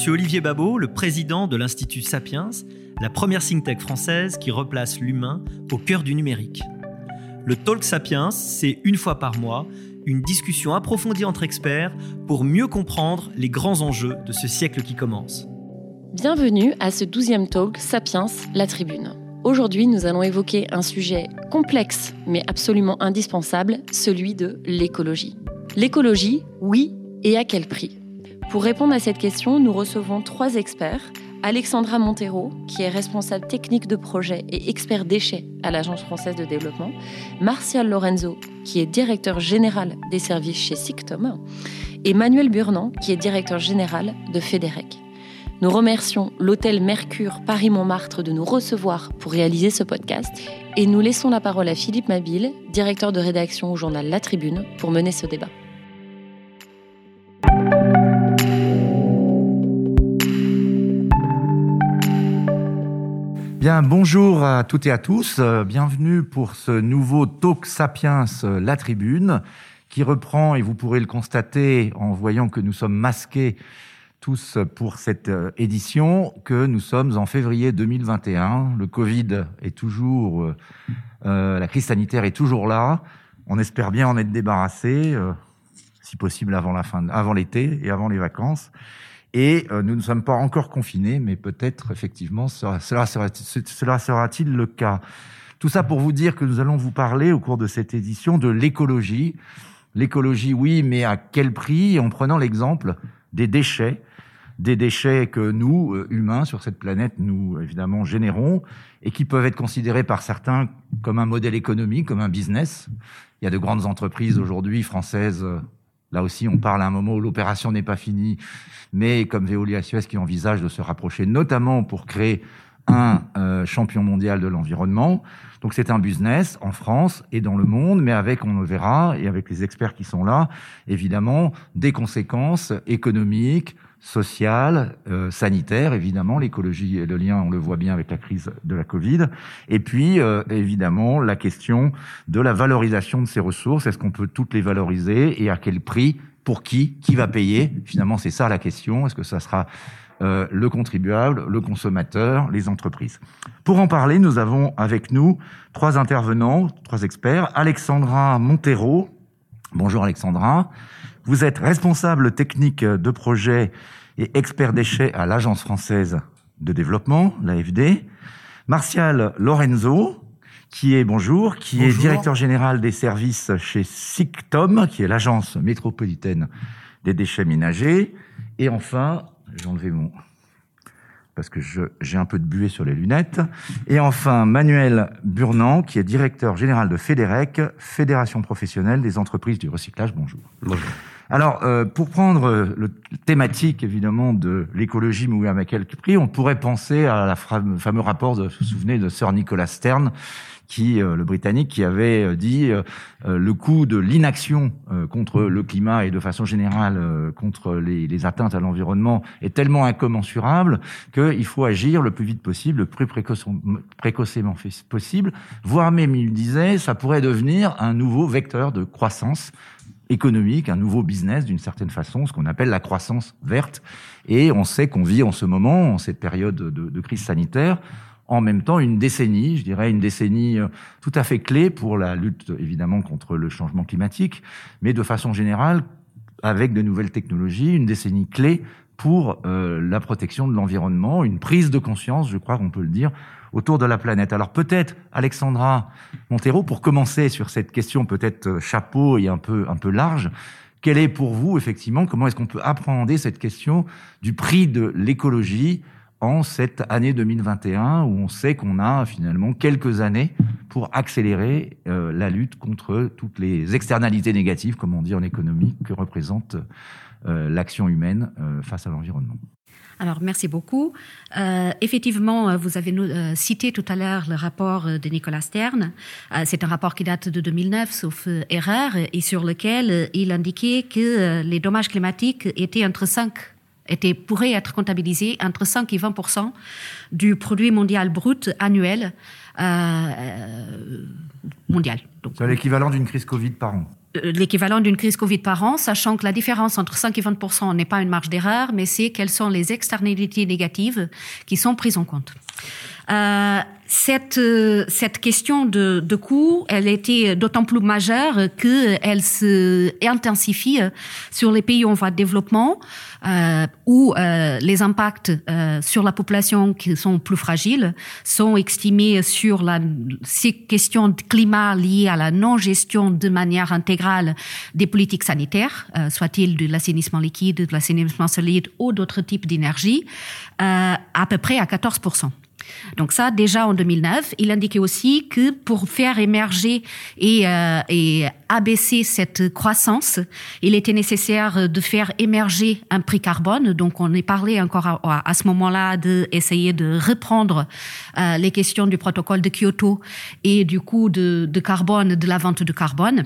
suis Olivier Babot, le président de l'Institut Sapiens, la première think tank française qui replace l'humain au cœur du numérique. Le Talk Sapiens, c'est une fois par mois une discussion approfondie entre experts pour mieux comprendre les grands enjeux de ce siècle qui commence. Bienvenue à ce douzième talk Sapiens, la tribune. Aujourd'hui, nous allons évoquer un sujet complexe mais absolument indispensable, celui de l'écologie. L'écologie, oui, et à quel prix? Pour répondre à cette question, nous recevons trois experts. Alexandra Montero, qui est responsable technique de projet et expert déchets à l'Agence française de développement, Martial Lorenzo, qui est directeur général des services chez Sictom, et Manuel Burnand, qui est directeur général de Fédérec. Nous remercions l'hôtel Mercure Paris-Montmartre de nous recevoir pour réaliser ce podcast et nous laissons la parole à Philippe Mabille, directeur de rédaction au journal La Tribune, pour mener ce débat. Bien, bonjour à toutes et à tous. Euh, bienvenue pour ce nouveau Talk Sapiens euh, La Tribune qui reprend, et vous pourrez le constater en voyant que nous sommes masqués tous pour cette euh, édition, que nous sommes en février 2021. Le Covid est toujours, la crise sanitaire est toujours là. On espère bien en être débarrassé, si possible avant la fin, avant l'été et avant les vacances. Et euh, nous ne sommes pas encore confinés, mais peut-être effectivement cela, cela sera-t-il le cas. Tout ça pour vous dire que nous allons vous parler au cours de cette édition de l'écologie. L'écologie, oui, mais à quel prix? En prenant l'exemple des déchets, des déchets que nous, euh, humains, sur cette planète, nous, évidemment, générons, et qui peuvent être considérés par certains comme un modèle économique, comme un business. Il y a de grandes entreprises aujourd'hui françaises Là aussi, on parle à un moment où l'opération n'est pas finie, mais comme Veolia Suez qui envisage de se rapprocher, notamment pour créer un euh, champion mondial de l'environnement. Donc c'est un business en France et dans le monde, mais avec, on le verra, et avec les experts qui sont là, évidemment, des conséquences économiques, sociale, euh, sanitaire, évidemment, l'écologie et le lien, on le voit bien avec la crise de la Covid, et puis euh, évidemment la question de la valorisation de ces ressources, est-ce qu'on peut toutes les valoriser et à quel prix, pour qui, qui va payer? Finalement, c'est ça la question, est-ce que ça sera euh, le contribuable, le consommateur, les entreprises? Pour en parler, nous avons avec nous trois intervenants, trois experts. Alexandra Montero. Bonjour Alexandra. Vous êtes responsable technique de projet et expert déchets à l'Agence française de développement, l'AFD. Martial Lorenzo, qui est, bonjour, qui est directeur général des services chez SICTOM, qui est l'agence métropolitaine des déchets ménagers. Et enfin, j'ai enlevé mon, parce que j'ai un peu de buée sur les lunettes. Et enfin, Manuel Burnand, qui est directeur général de Fédérec, Fédération professionnelle des entreprises du recyclage. Bonjour. Bonjour. Alors, euh, pour prendre le thématique, évidemment, de l'écologie mouillée à quel prix, on pourrait penser à la fameux rapport, de, vous vous souvenez, de Sir Nicolas Stern, qui, euh, le Britannique, qui avait euh, dit euh, le coût de l'inaction contre le climat et de façon générale contre les, les, atteintes à l'environnement est tellement incommensurable qu'il faut agir le plus vite possible, le plus précocement possible, voire même, il disait, ça pourrait devenir un nouveau vecteur de croissance économique, un nouveau business d'une certaine façon, ce qu'on appelle la croissance verte. Et on sait qu'on vit en ce moment, en cette période de, crise sanitaire, en même temps une décennie, je dirais une décennie euh, tout à fait clé pour la lutte évidemment contre le changement climatique, mais de façon générale avec de nouvelles technologies, une décennie clé pour euh, la protection de l'environnement, une prise de conscience, je crois qu'on peut le dire, autour de la planète. Alors peut-être Alexandra Montero, pour commencer sur cette question peut-être euh, chapeau et un peu un peu large, quelle est pour vous effectivement comment est-ce qu'on peut appréhender cette question du prix de l'écologie en cette année 2021 où on sait qu'on a finalement quelques années pour accélérer euh, la lutte contre toutes les externalités négatives, comme on dit en économie, que représente euh, l'action humaine euh, face à l'environnement? Alors, merci beaucoup. Euh, effectivement, vous avez euh, cité tout à l'heure le rapport de Nicolas Stern. Euh, c'est un rapport qui date de 2009, sauf erreur, et sur lequel il indiquait que les dommages climatiques étaient entre 5 était, pourrait être comptabilisé entre 5 et 20 du produit mondial brut annuel euh, mondial. C'est l'équivalent d'une crise Covid par an. L'équivalent d'une crise Covid par an, sachant que la différence entre 5 et 20 n'est pas une marge d'erreur, mais c'est quelles sont les externalités négatives qui sont prises en compte. Euh, cette, euh, cette question de, de coût, elle était d'autant plus majeure qu'elle se intensifie sur les pays en voie de développement, euh, où euh, les impacts euh, sur la population qui sont plus fragiles sont estimés sur la, ces questions de climat liées à la non-gestion de manière intégrale des politiques sanitaires, euh, soit-il de l'assainissement liquide, de l'assainissement solide ou d'autres types d'énergie, à peu près à 14 donc ça, déjà en 2009, il indiquait aussi que pour faire émerger et, euh, et abaisser cette croissance, il était nécessaire de faire émerger un prix carbone. Donc on est parlé encore à, ce moment-là d'essayer de reprendre euh, les questions du protocole de Kyoto et du coût de, de carbone, de la vente de carbone.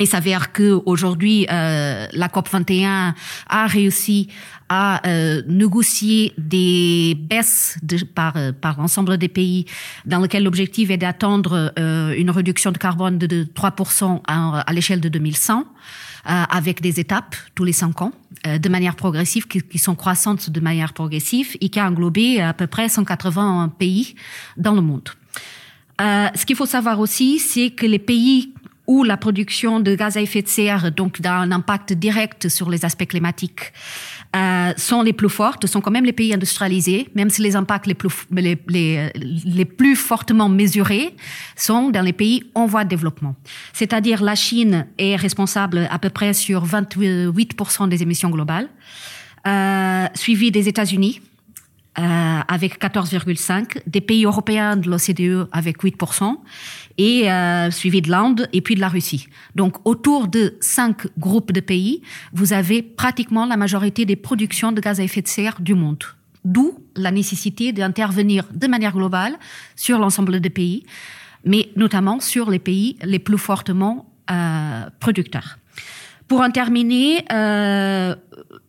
Il s'avère que aujourd'hui, euh, la COP 21 a réussi à euh, négocier des baisses de, par euh, par l'ensemble des pays, dans lequel l'objectif est d'atteindre euh, une réduction de carbone de, de 3% à, l'échelle de 2100, euh, avec des étapes tous les cinq ans, de manière progressive, qui, qui, sont croissantes de manière progressive, et qui a englobé à peu près 180 pays dans le monde. ce qu'il faut savoir aussi, c'est que les pays où la production de gaz à effet de serre, donc a un impact direct sur les aspects climatiques, euh, sont les plus fortes, sont quand même les pays industrialisés, même si les impacts les plus, les, les, les plus fortement mesurés sont dans les pays en voie de développement. C'est-à-dire la Chine est responsable à peu près sur 28% des émissions globales, euh, suivi des États-Unis, euh, avec 14,5%, des pays européens de l'OCDE avec 8%, et euh, suivi de l'Inde et puis de la Russie. Donc autour de cinq groupes de pays, vous avez pratiquement la majorité des productions de gaz à effet de serre du monde. D'où la nécessité d'intervenir de manière globale sur l'ensemble des pays, mais notamment sur les pays les plus fortement euh, producteurs. Pour en terminer, euh,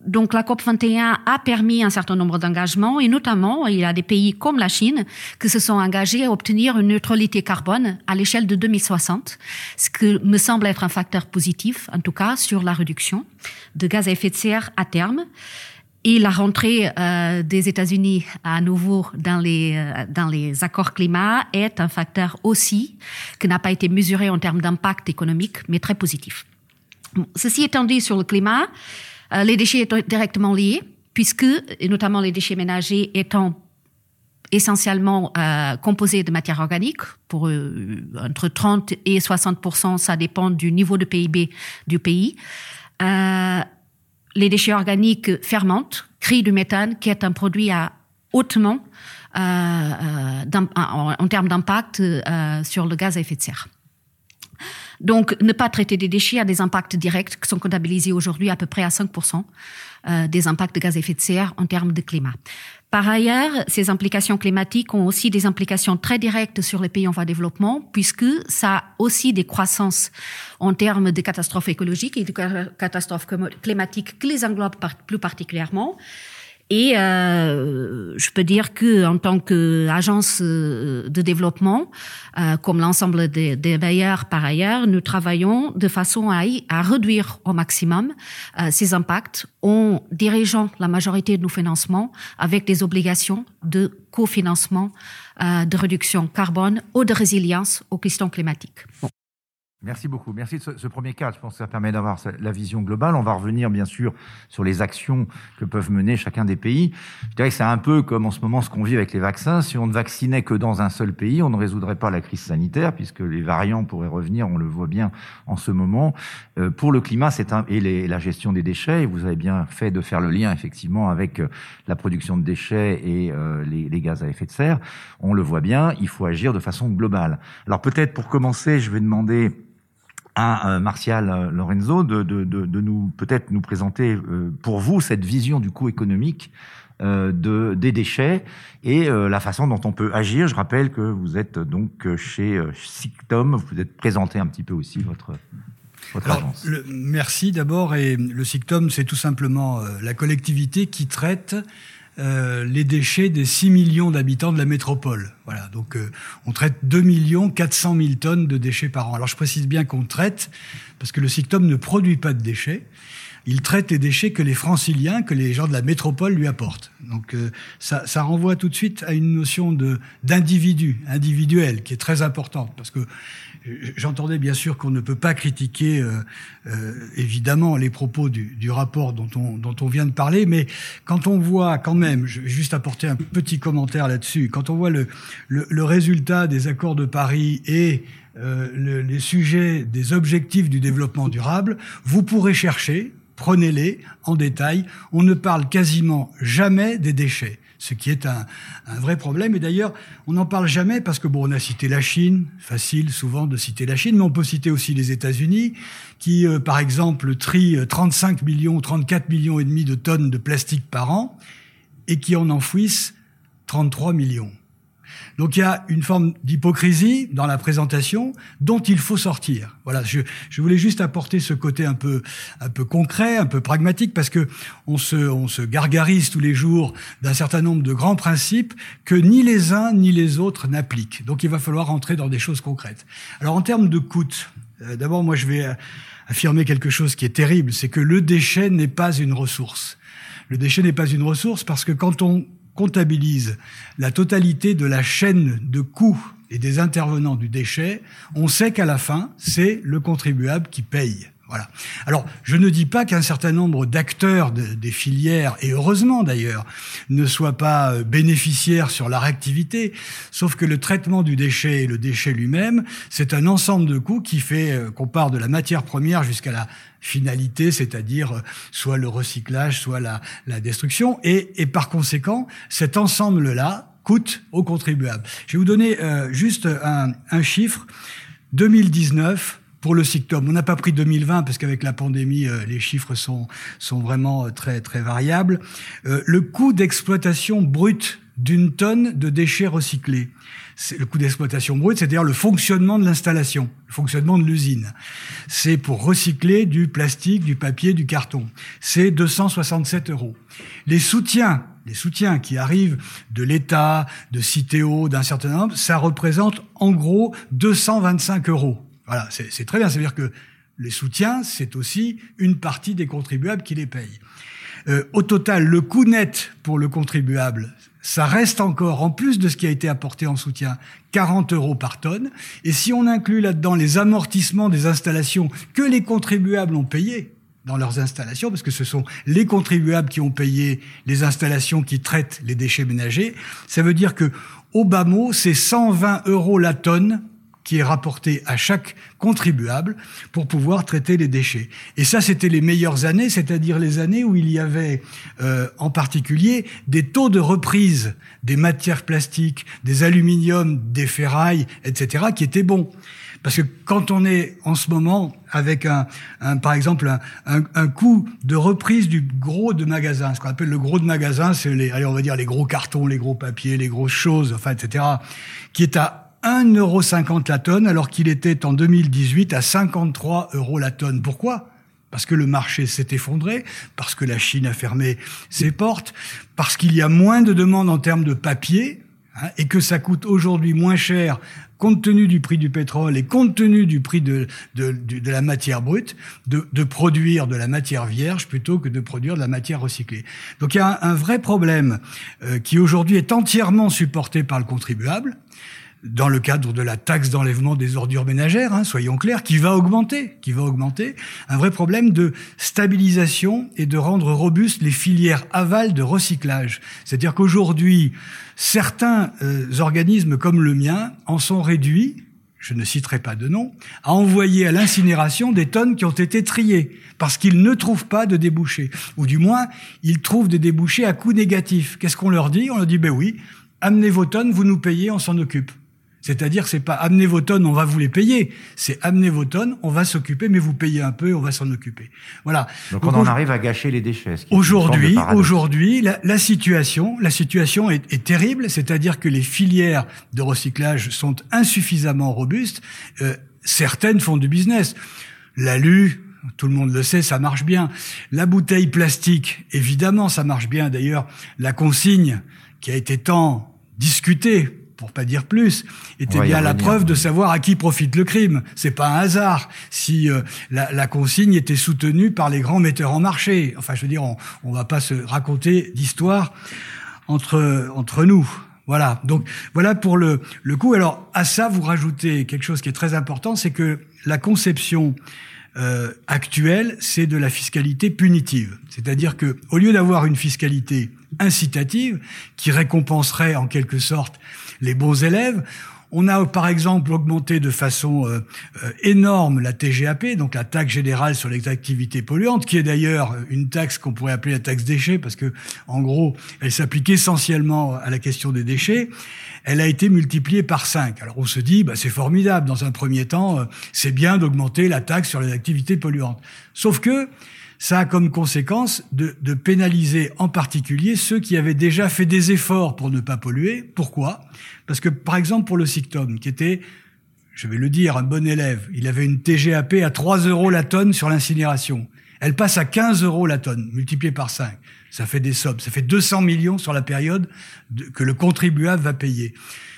donc la COP 21 a permis un certain nombre d'engagements et notamment il y a des pays comme la Chine qui se sont engagés à obtenir une neutralité carbone à l'échelle de 2060, ce qui me semble être un facteur positif en tout cas sur la réduction de gaz à effet de serre à terme. Et la rentrée euh, des États-Unis à nouveau dans les euh, dans les accords climat est un facteur aussi qui n'a pas été mesuré en termes d'impact économique, mais très positif. Ceci étant dit sur le climat, euh, les déchets étant directement liés, puisque, et notamment les déchets ménagers étant essentiellement euh, composés de matière organique, pour euh, entre 30 et 60% ça dépend du niveau de PIB du pays. Euh, les déchets organiques fermentent, créent du méthane, qui est un produit à hautement euh, en, termes d'impact sur le gaz à effet de serre. Donc, ne pas traiter des déchets a des impacts directs qui sont comptabilisés aujourd'hui à peu près à 5% euh, des impacts de gaz à effet de serre en termes de climat. Par ailleurs, ces implications climatiques ont aussi des implications très directes sur les pays en voie de développement, puisque ça a aussi des croissances en termes de catastrophes écologiques et de catastrophes climatiques qui les englobent plus particulièrement. Et euh, je peux dire que en tant qu'agence euh, de développement, euh, comme l'ensemble des, des, bailleurs par ailleurs, nous travaillons de façon à, réduire au maximum ces impacts en dirigeant la majorité de nos financements avec des obligations de cofinancement, de réduction carbone ou de résilience aux questions climatiques. Merci beaucoup. Merci de ce, premier cadre. Je pense que ça permet d'avoir la vision globale. On va revenir bien sûr sur les actions que peuvent mener chacun des pays. Je dirais que c'est un peu comme en ce moment ce qu'on vit avec les vaccins. Si on ne vaccinait que dans un seul pays, on ne résoudrait pas la crise sanitaire puisque les variants pourraient revenir. On le voit bien en ce moment. Euh, pour le climat, c'est un et la gestion des déchets. Vous avez bien fait de faire le lien effectivement avec euh, la production de déchets et euh, les gaz à effet de serre. On le voit bien. Il faut agir de façon globale. Alors peut-être pour commencer, je vais demander à euh, Martial euh, Lorenzo de, de, de, de nous peut-être nous présenter euh, pour vous cette vision du coût économique de, des déchets et la façon dont on peut agir. Je rappelle que vous êtes donc chez Sictom, vous êtes présenté un petit peu aussi votre, votre Alors, agence. Le, merci d'abord. Et le Sictom, c'est tout simplement la collectivité qui traite euh, les déchets des 6 millions d'habitants de la métropole. Voilà, donc euh, on traite 2 millions 400 000 tonnes de déchets par an. Alors je précise bien qu'on traite, parce que le SICTOM ne produit pas de déchets, il traite les déchets que les franciliens, que les gens de la métropole lui apportent. Donc euh, ça, ça, renvoie tout de suite à une notion d'individu, individuel, qui est très importante, parce que J'entendais bien sûr qu'on ne peut pas critiquer euh, euh, évidemment les propos du, rapport dont on, vient de parler, mais quand on voit quand même, je vais juste apporter un petit commentaire là-dessus, quand on voit le, résultat des accords de Paris et euh, le, les sujets des objectifs du développement durable, vous pourrez chercher, prenez-les en détail, on ne parle quasiment jamais des déchets ce qui est un, vrai problème. Et d'ailleurs, on n'en parle jamais parce que bon, on a cité la Chine, facile souvent de citer la Chine, mais on peut citer aussi les États-Unis, qui, euh, par exemple, trient 35 millions, 34 millions et demi de tonnes de plastique par an et qui en enfouissent 33 millions. Donc il y a une forme d'hypocrisie dans la présentation dont il faut sortir. Voilà, je, je, voulais juste apporter ce côté un peu un peu concret, un peu pragmatique, parce que on se on se gargarise tous les jours d'un certain nombre de grands principes que ni les uns ni les autres n'appliquent. Donc il va falloir entrer dans des choses concrètes. Alors en termes de coûts, euh, d'abord moi je vais affirmer quelque chose qui est terrible, c'est que le déchet n'est pas une ressource. Le déchet n'est pas une ressource parce que quand on comptabilise la totalité de la chaîne de coûts et des intervenants du déchet, on sait qu'à la fin, c'est le contribuable qui paye. Voilà. Alors, je ne dis pas qu'un certain nombre d'acteurs des filières, et heureusement d'ailleurs, ne soient pas euh, bénéficiaires sur la réactivité, sauf que le traitement du déchet et le déchet lui-même, c'est un ensemble de coûts qui fait euh, qu'on part de la matière première jusqu'à la finalité, c'est-à-dire euh, soit le recyclage, soit la, destruction, et, par conséquent, cet ensemble-là coûte aux contribuables. Je vais vous donner juste un chiffre. 2019, pour le SICTOM. On n'a pas pris 2020 parce qu'avec la pandémie, euh, les chiffres sont, sont vraiment euh, très, très variables. Euh, le coût d'exploitation brute d'une tonne de déchets recyclés. C'est le coût d'exploitation brute, c'est-à-dire le fonctionnement de l'installation, le fonctionnement de l'usine. C'est pour recycler du plastique, du papier, du carton. C'est 267 euros. Les soutiens, les soutiens qui arrivent de l'État, de Citeo, d'un certain nombre, ça représente en gros 225 euros. Voilà, c'est très bien. C'est-à-dire que les soutiens, c'est aussi une partie des contribuables qui les payent. Euh, au total, le coût net pour le contribuable, ça reste encore, en plus de ce qui a été apporté en soutien, 40 euros par tonne. Et si on inclut là-dedans les amortissements des installations que les contribuables ont payés dans leurs installations, parce que ce sont les contribuables qui ont payé les installations qui traitent les déchets ménagers, ça veut dire que au bas mot, c'est 120 euros la tonne qui est rapporté à chaque contribuable pour pouvoir traiter les déchets. Et ça, c'était les meilleures années, c'est-à-dire les années où il y avait euh, en particulier des taux de reprise des matières plastiques, des aluminiums, des ferrailles, etc., qui étaient bons. Parce que quand on est en ce moment avec un, un par exemple un, un, coût de reprise du gros de magasin, ce qu'on appelle le gros de magasin, c'est les, allez on va dire les gros cartons, les gros papiers, les grosses choses, enfin etc., qui est à 1,50€ la tonne, alors qu'il était en 2018 à 53 euros la tonne. Pourquoi? Parce que le marché s'est effondré, parce que la Chine a fermé ses portes, parce qu'il y a moins de demandes en termes de papier, hein, et que ça coûte aujourd'hui moins cher compte tenu du prix du pétrole et compte tenu du prix de, de, de, la matière brute, de, de, produire de la matière vierge plutôt que de produire de la matière recyclée. Donc il y a un, vrai problème euh, qui aujourd'hui est entièrement supporté par le contribuable, dans le cadre de la taxe d'enlèvement des ordures ménagères, hein, soyons clairs, qui va augmenter, qui va augmenter, un vrai problème de stabilisation et de rendre robustes les filières aval de recyclage. C'est-à-dire qu'aujourd'hui, certains euh, organismes comme le mien en sont réduits, je ne citerai pas de nom, à envoyer à l'incinération des tonnes qui ont été triées, parce qu'ils ne trouvent pas de débouchés. Ou du moins, ils trouvent des débouchés à coût négatif. Qu'est-ce qu'on leur dit? On leur dit, ben oui, amenez vos tonnes, vous nous payez, on s'en occupe. C'est-à-dire, c'est pas amenez vos tonnes, on va vous les payer. C'est amenez vos tonnes, on va s'occuper, mais vous payez un peu, on va s'en occuper. Voilà. Donc, on en arrive à gâcher les déchets. Aujourd'hui, aujourd'hui, la, la, situation, la situation est, est terrible. C'est-à-dire que les filières de recyclage sont insuffisamment robustes. Euh, certaines font du business. L'alu, tout le monde le sait, ça marche bien. La bouteille plastique, évidemment, ça marche bien. D'ailleurs, la consigne qui a été tant discutée pour pas dire plus, était bien la preuve de savoir à qui profite le crime. C'est pas un hasard si euh, la, la, consigne était soutenue par les grands metteurs en marché. Enfin, je veux dire, on, on va pas se raconter d'histoire entre entre nous. Voilà. Donc voilà pour le le coup. Alors à ça, vous rajoutez quelque chose qui est très important, c'est que la conception euh, actuelle, c'est de la fiscalité punitive. C'est-à-dire que au lieu d'avoir une fiscalité incitative qui récompenserait en quelque sorte les bons élèves. On a par exemple augmenté de façon euh, euh, énorme la TGAP, donc la taxe générale sur les activités polluantes, qui est d'ailleurs une taxe qu'on pourrait appeler la taxe déchets, parce que en gros, elle s'applique essentiellement à la question des déchets. Elle a été multipliée par 5. Alors on se dit, bah, c'est formidable. Dans un premier temps, euh, c'est bien d'augmenter la taxe sur les activités polluantes. Sauf que ça a comme conséquence de, pénaliser en particulier ceux qui avaient déjà fait des efforts pour ne pas polluer. Pourquoi? Parce que, par exemple, pour le Sictom, qui était, je vais le dire, un bon élève, il avait une TGAP à 3 euros la tonne sur l'incinération. Elle passe à 15 euros la tonne, multipliée par 5. Ça fait des sommes. Ça fait 200 millions sur la période que le contribuable va payer.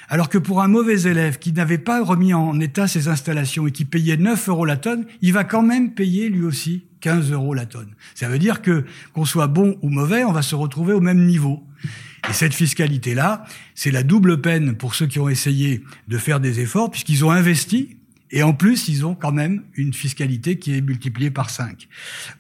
Alors que pour un mauvais élève qui n'avait pas remis en état ses installations et qui payait 9 euros la tonne, il va quand même payer lui aussi 15 euros la tonne. Ça veut dire que qu'on soit bon ou mauvais, on va se retrouver au même niveau. Et cette fiscalité-là, c'est la double peine pour ceux qui ont essayé de faire des efforts, puisqu'ils ont investi et en plus, ils ont quand même une fiscalité qui est multipliée par 5.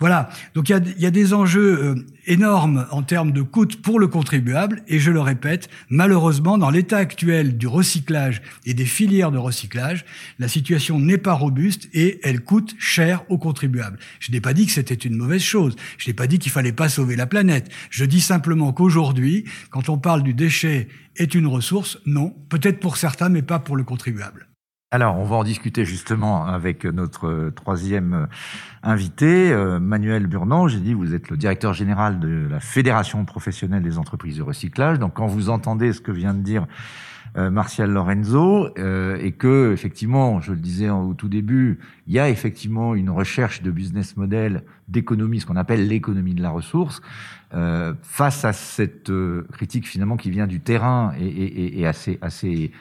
Voilà. Donc il y a, des enjeux euh, énormes en termes de coûts pour le contribuable. Et je le répète, malheureusement, dans l'état actuel du recyclage et des filières de recyclage, la situation n'est pas robuste et elle coûte cher aux contribuables. Je n'ai pas dit que c'était une mauvaise chose. Je n'ai pas dit qu'il fallait pas sauver la planète. Je dis simplement qu'aujourd'hui, quand on parle du déchet est une ressource, non, peut-être pour certains, mais pas pour le contribuable. Alors, on va en discuter justement avec notre troisième invité, euh, Manuel Burnand. J'ai dit, vous êtes le directeur général de la Fédération professionnelle des entreprises de recyclage. Donc, quand vous entendez ce que vient de dire euh, Martial Lorenzo, euh, et que, effectivement, je le disais au tout début, il y a effectivement une recherche de business model, d'économie, ce qu'on appelle l'économie de la ressource, face à cette critique finalement qui vient du terrain et, et assez, assez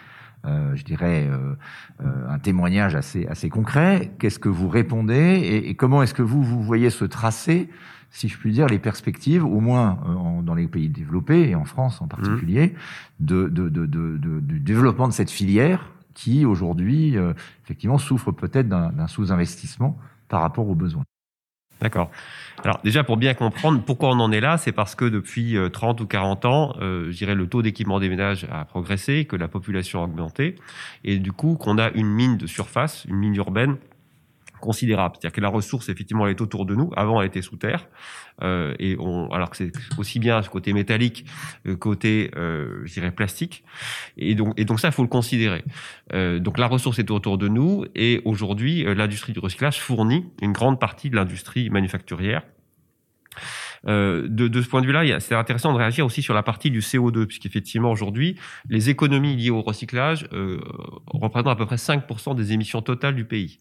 euh, je dirais, euh, euh, un témoignage assez, assez concret. Qu'est-ce que vous répondez et, et comment est-ce que vous, vous voyez se tracer, si je puis dire, les perspectives, au moins en, dans les pays développés et en France en particulier, mmh. de, de, de, de, du développement de cette filière qui, aujourd'hui, effectivement, souffre peut-être d'un sous-investissement par rapport aux besoins? D'accord. Alors déjà pour bien comprendre pourquoi on en est là, c'est parce que depuis 30 euh, ou 40 ans, euh, je dirais le taux d'équipement des ménages a progressé, que la population a augmenté, et du coup qu'on a une mine de surface, une mine urbaine considérable. C'est-à-dire que la ressource, effectivement, elle est autour de nous. Avant, elle était sous terre. Euh, et on, alors que c'est aussi bien ce côté métallique, que côté, euh, je dirais, plastique. Et donc, et donc ça, faut le considérer. Euh, donc la ressource est autour de nous. Et aujourd'hui, euh, l'industrie du recyclage fournit une grande partie de l'industrie manufacturière. Euh, de, de, ce point de vue-là, c'est intéressant de réagir aussi sur la partie du CO2, puisqu'effectivement aujourd'hui, les économies liées au recyclage euh, représentent à peu près 5% des émissions totales du pays,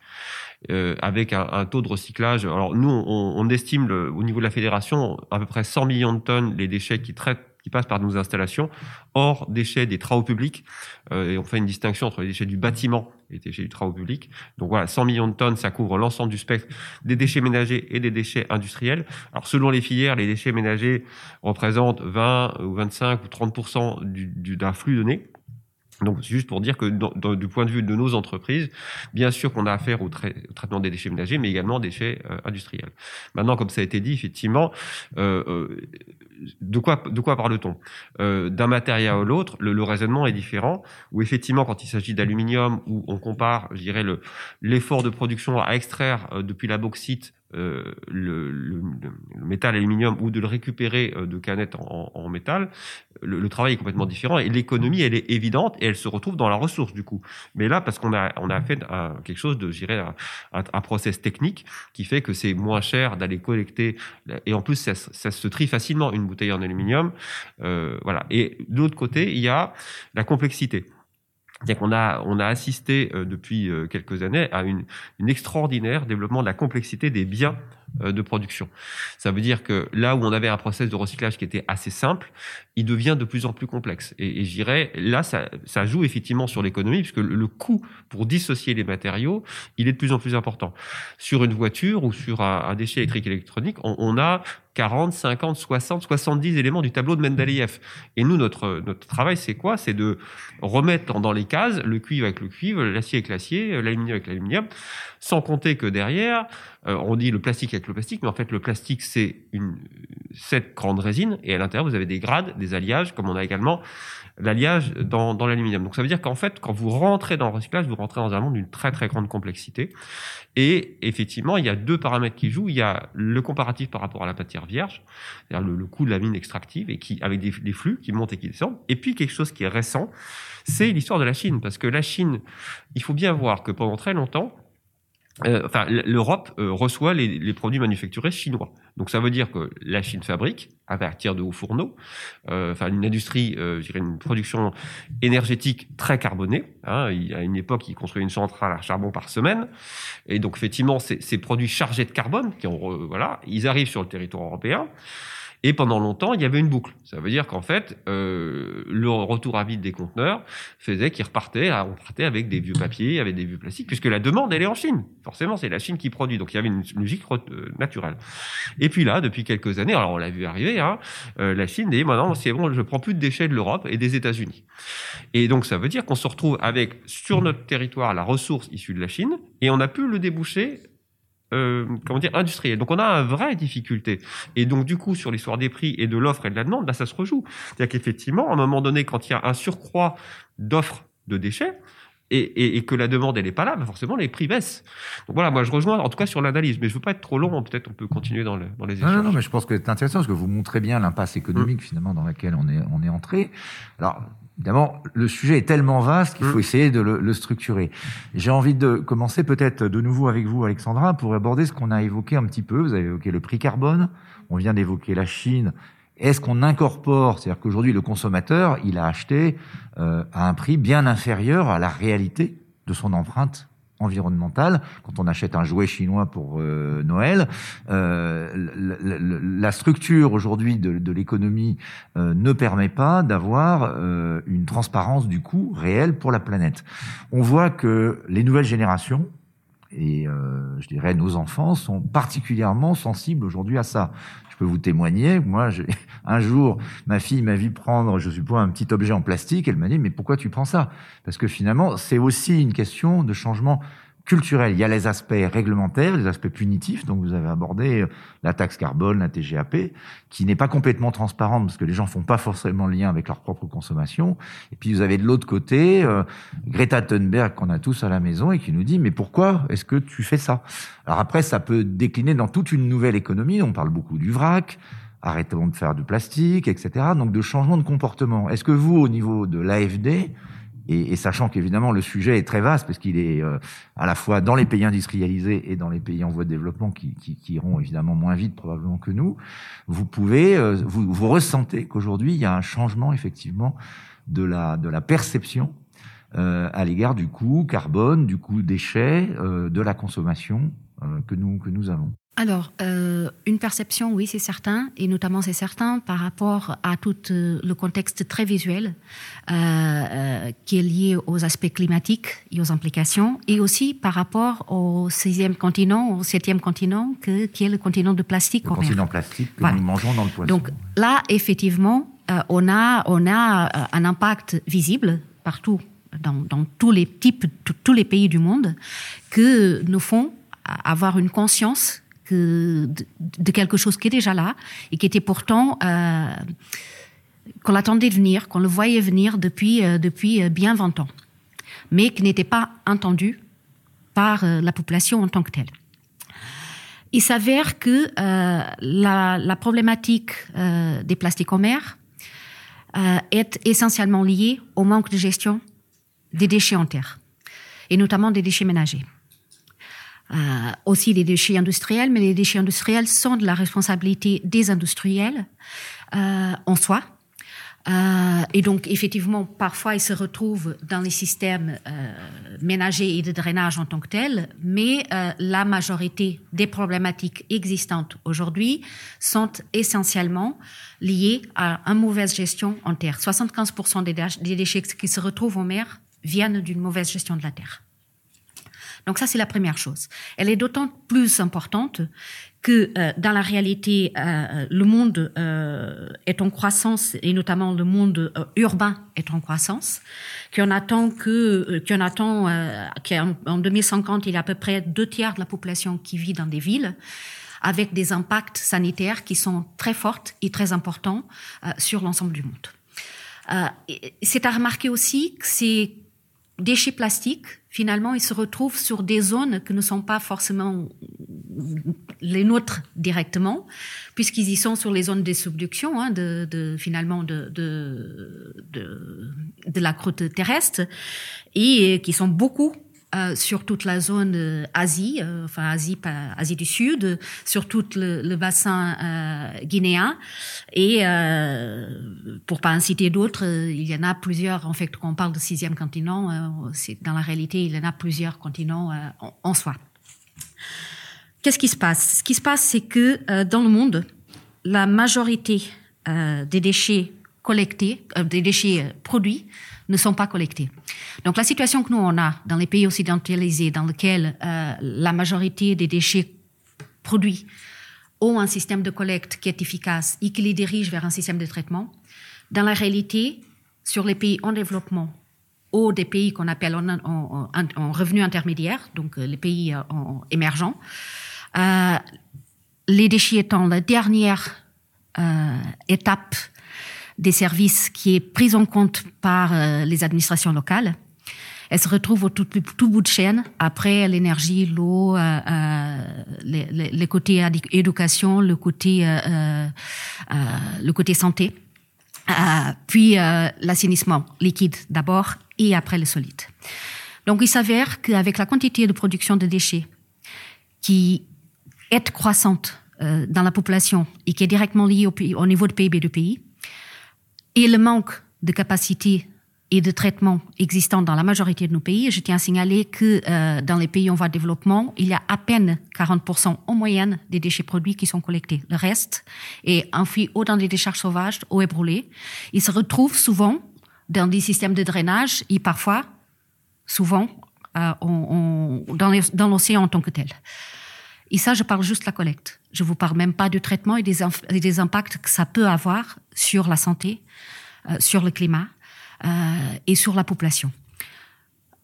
euh, avec un, un, taux de recyclage. Alors nous, on, on estime au niveau de la fédération à peu près 100 millions de tonnes les déchets qui traitent qui passent par nos installations, hors déchets des travaux publics. Euh, et on fait une distinction entre les déchets du bâtiment et les déchets du travaux public. Donc voilà, 100 millions de tonnes, ça couvre l'ensemble du spectre des déchets ménagers et des déchets industriels. Alors selon les filières, les déchets ménagers représentent 20 ou 25 ou 30% du, d'un flux donné. Donc, c'est juste pour dire que du point de vue de nos entreprises, bien sûr qu'on a affaire au, traitement des déchets ménagers, mais également des déchets euh, industriels. Maintenant, comme ça a été dit, effectivement, euh, euh de quoi, de quoi parle-t-on? D'un matériel à l'autre, le, raisonnement est différent. Ou effectivement, quand il s'agit d'aluminium, où on compare, je dirais, l'effort de production à extraire depuis la bauxite le, le, le, métal aluminium ou de le récupérer euh, de canettes en, en métal, le, travail est complètement différent et l'économie elle est évidente et elle se retrouve dans la ressource du coup. Mais là parce qu'on a on a fait un, quelque chose de je dirais un, un, process technique qui fait que c'est moins cher d'aller collecter et en plus ça, ça, se trie facilement une bouteille en aluminium, euh, voilà. Et de l'autre côté il y a la complexité. C'est-à-dire qu'on a, on a assisté euh, depuis euh, quelques années à une, une, extraordinaire développement de la complexité des biens euh, de production. Ça veut dire que là où on avait un process de recyclage qui était assez simple, il devient de plus en plus complexe. Et, et là, ça, ça, joue effectivement sur l'économie, puisque le, le, coût pour dissocier les matériaux, il est de plus en plus important. Sur une voiture ou sur un, un déchet électrique électronique, on, on a 40, 50, 60, 70 éléments du tableau de Mendeleïev. Et nous, notre, notre travail, c'est quoi? C'est de remettre dans les cases le cuivre avec le cuivre, l'acier avec l'acier, l'aluminium avec l'aluminium, sans compter que derrière, euh, on dit le plastique avec le plastique, mais en fait, le plastique, c'est une cette grande résine, et à l'intérieur, vous avez des grades, des alliages, comme on a également l'alliage dans, dans l'aluminium. Donc ça veut dire qu'en fait, quand vous rentrez dans le recyclage, vous rentrez dans un monde d'une très très grande complexité. Et effectivement, il y a deux paramètres qui jouent. Il y a le comparatif par rapport à la matière vierge, c'est-à-dire le, le, coût de la mine extractive et qui avec des, des, flux qui montent et qui descendent. Et puis quelque chose qui est récent, c'est l'histoire de la Chine, parce que la Chine, il faut bien voir que pendant très longtemps, euh, enfin, l'Europe euh, reçoit les, les, produits manufacturés chinois. Donc ça veut dire que la Chine fabrique à partir de hauts fourneaux, euh, enfin une industrie, euh, je dirais une production énergétique très carbonée. Hein, il, à une époque, ils construisaient une centrale à charbon par semaine, et donc effectivement, ces, ces produits chargés de carbone, qui ont, voilà, ils arrivent sur le territoire européen. Et pendant longtemps, il y avait une boucle. Ça veut dire qu'en fait, euh, le retour à vide des conteneurs faisait qu'ils repartaient, on partait avec des vieux papiers, avec des vieux plastiques, puisque la demande, elle est en Chine. Forcément, c'est la Chine qui produit. Donc, il y avait une logique euh, naturelle. Et puis là, depuis quelques années, alors on l'a vu arriver, hein, euh, la Chine dit, maintenant, c'est bon, je prends plus de déchets de l'Europe et des États-Unis. Et donc, ça veut dire qu'on se retrouve avec, sur notre territoire, la ressource issue de la Chine, et on a pu le déboucher euh, comment dire industriel. Donc on a une vraie difficulté. Et donc du coup sur l'histoire des prix et de l'offre et de la demande, bah, ça se rejoue. C'est-à-dire qu'effectivement, à un moment donné, quand il y a un surcroît d'offres de déchets, et, et, et, que la demande elle n'est pas là, bah forcément les prix baissent. Donc voilà, moi je rejoins en tout cas sur l'analyse, mais je veux pas être trop long. Peut-être on peut continuer dans, le, dans les échanges. Non, non, mais je pense que c'est intéressant parce que vous montrez bien l'impasse économique mmh. finalement dans laquelle on est on est entré. Alors Évidemment, le sujet est tellement vaste qu'il faut essayer de le, le structurer. J'ai envie de commencer peut-être de nouveau avec vous, Alexandra, pour aborder ce qu'on a évoqué un petit peu. Vous avez évoqué le prix carbone, on vient d'évoquer la Chine. Est-ce qu'on incorpore, c'est-à-dire qu'aujourd'hui le consommateur, il a acheté euh, à un prix bien inférieur à la réalité de son empreinte environnementale? Quand on achète un jouet chinois pour euh, Noël, euh, la, structure aujourd'hui de, de l'économie euh, ne permet pas d'avoir euh, une transparence du coût réel pour la planète. On voit que les nouvelles générations et euh, je dirais nos enfants sont particulièrement sensibles aujourd'hui à ça je peux vous témoigner. Moi, un jour, ma fille m'a vu prendre, je suppose, un petit objet en plastique. Elle m'a dit, mais pourquoi tu prends ça? Parce que finalement, c'est aussi une question de changement culturel. Il y a les aspects réglementaires, les aspects punitifs, donc vous avez abordé euh, la taxe carbone, la TGAP, qui n'est pas complètement transparente parce que les gens font pas forcément le lien avec leur propre consommation. Et puis vous avez de l'autre côté euh, Greta Thunberg qu'on a tous à la maison et qui nous dit mais pourquoi est-ce que tu fais ça? Alors après ça peut décliner dans toute une nouvelle économie. On parle beaucoup du vrac. Arrêtons de faire du plastique, etc. Donc de changement de comportement. Est-ce que vous, au niveau de l'AFD, et, et, sachant qu'évidemment le sujet est très vaste parce qu'il est euh, à la fois dans les pays industrialisés et dans les pays en voie de développement qui, qui, qui iront évidemment moins vite probablement que nous, vous pouvez, euh, vous, vous ressentez qu'aujourd'hui il y a un changement effectivement de la, de la perception euh, à l'égard du coût carbone, du coût déchets, euh, de la consommation euh, que nous que nous avons. Alors, euh, une perception, oui, c'est certain, et notamment c'est certain par rapport à tout euh, le contexte très visuel euh, euh, qui est lié aux aspects climatiques et aux implications, et aussi par rapport au sixième continent, au septième continent, que, qui est le continent de plastique. Le continent plastique que voilà. nous mangeons dans le poisson. Donc là, effectivement, euh, on a on a un impact visible partout, dans, dans tous les types, tous les pays du monde, que nous font avoir une conscience que de, quelque chose qui est déjà là et qui était pourtant euh, qu'on l'attendait venir, qu'on le voyait venir depuis euh, depuis bien 20 ans, mais qui n'était pas entendu par euh, la population en tant que telle. Il s'avère que euh, la, la, problématique euh, des plastiques en mer euh, est essentiellement liée au manque de gestion des déchets en terre, et notamment des déchets ménagers euh, aussi les déchets industriels, mais les déchets industriels sont de la responsabilité des industriels euh, en soi. Euh, et donc, effectivement, parfois, ils se retrouvent dans les systèmes euh, ménagers et de drainage en tant que tels, mais euh, la majorité des problématiques existantes aujourd'hui sont essentiellement liées à une mauvaise gestion en terre. 75% des, des déchets qui se retrouvent en mer viennent d'une mauvaise gestion de la terre. Donc ça, c'est la première chose. Elle est d'autant plus importante que euh, dans la réalité, euh, le monde euh, est en croissance et notamment le monde urbain est en croissance, qu'on attend que, qu'on attend qu'en 2050 il y a à peu près deux tiers de la population qui vit dans des villes avec des impacts sanitaires qui sont très forts et très importants sur l'ensemble du monde. c'est à remarquer aussi que ces déchets plastiques, finalement, ils se retrouvent sur des zones que ne sont pas forcément les nôtres directement, puisqu'ils y sont sur les zones de subduction, hein, de, de, finalement de, de, de, de la croûte terrestre, et qui sont beaucoup euh, sur toute la zone euh, Asie, euh, enfin Asie, Asie du Sud, sur tout le, bassin guinéen. Et pour pas en citer d'autres, il y en a plusieurs. En fait, quand on parle de sixième continent, dans la réalité, il y en a plusieurs continents en, en, soi. Qu'est-ce qui se passe? Ce qui se passe, c'est que dans le monde, la majorité des déchets collectés, des déchets produits, ne sont pas collectés. Donc la situation que nous on a dans les pays occidentalisés, dans lesquels euh, la majorité des déchets produits ont un système de collecte qui est efficace et qui les dirige vers un système de traitement, dans la réalité, sur les pays en développement ou des pays qu'on appelle en, en, en, revenu intermédiaire, donc euh, les pays euh, émergents, les déchets étant la dernière étape des services qui est prise en compte par les administrations locales. Elle se retrouve au tout, bout de chaîne, après l'énergie, l'eau, euh, euh les, les, côtés éducation, le côté, euh, euh, le côté santé, puis l'assainissement liquide d'abord et après le solide. Donc il s'avère qu'avec la quantité de production de déchets qui est croissante dans la population et qui est directement liée au, au niveau de PIB du pays, et le manque de capacité et de traitement existant dans la majorité de nos pays. Je tiens à signaler que euh, dans les pays en voie de développement, il y a à peine 40% en moyenne des déchets produits qui sont collectés. Le reste est enfoui ou dans des décharges sauvages ou est brûlé. Il se retrouve souvent dans des systèmes de drainage et parfois, souvent, euh, on, on, dans l'océan en tant que tel. Et ça, je parle juste de la collecte. Je vous parle même pas du traitement et des, et des impacts que ça peut avoir sur la santé, euh, sur le climat et sur la population.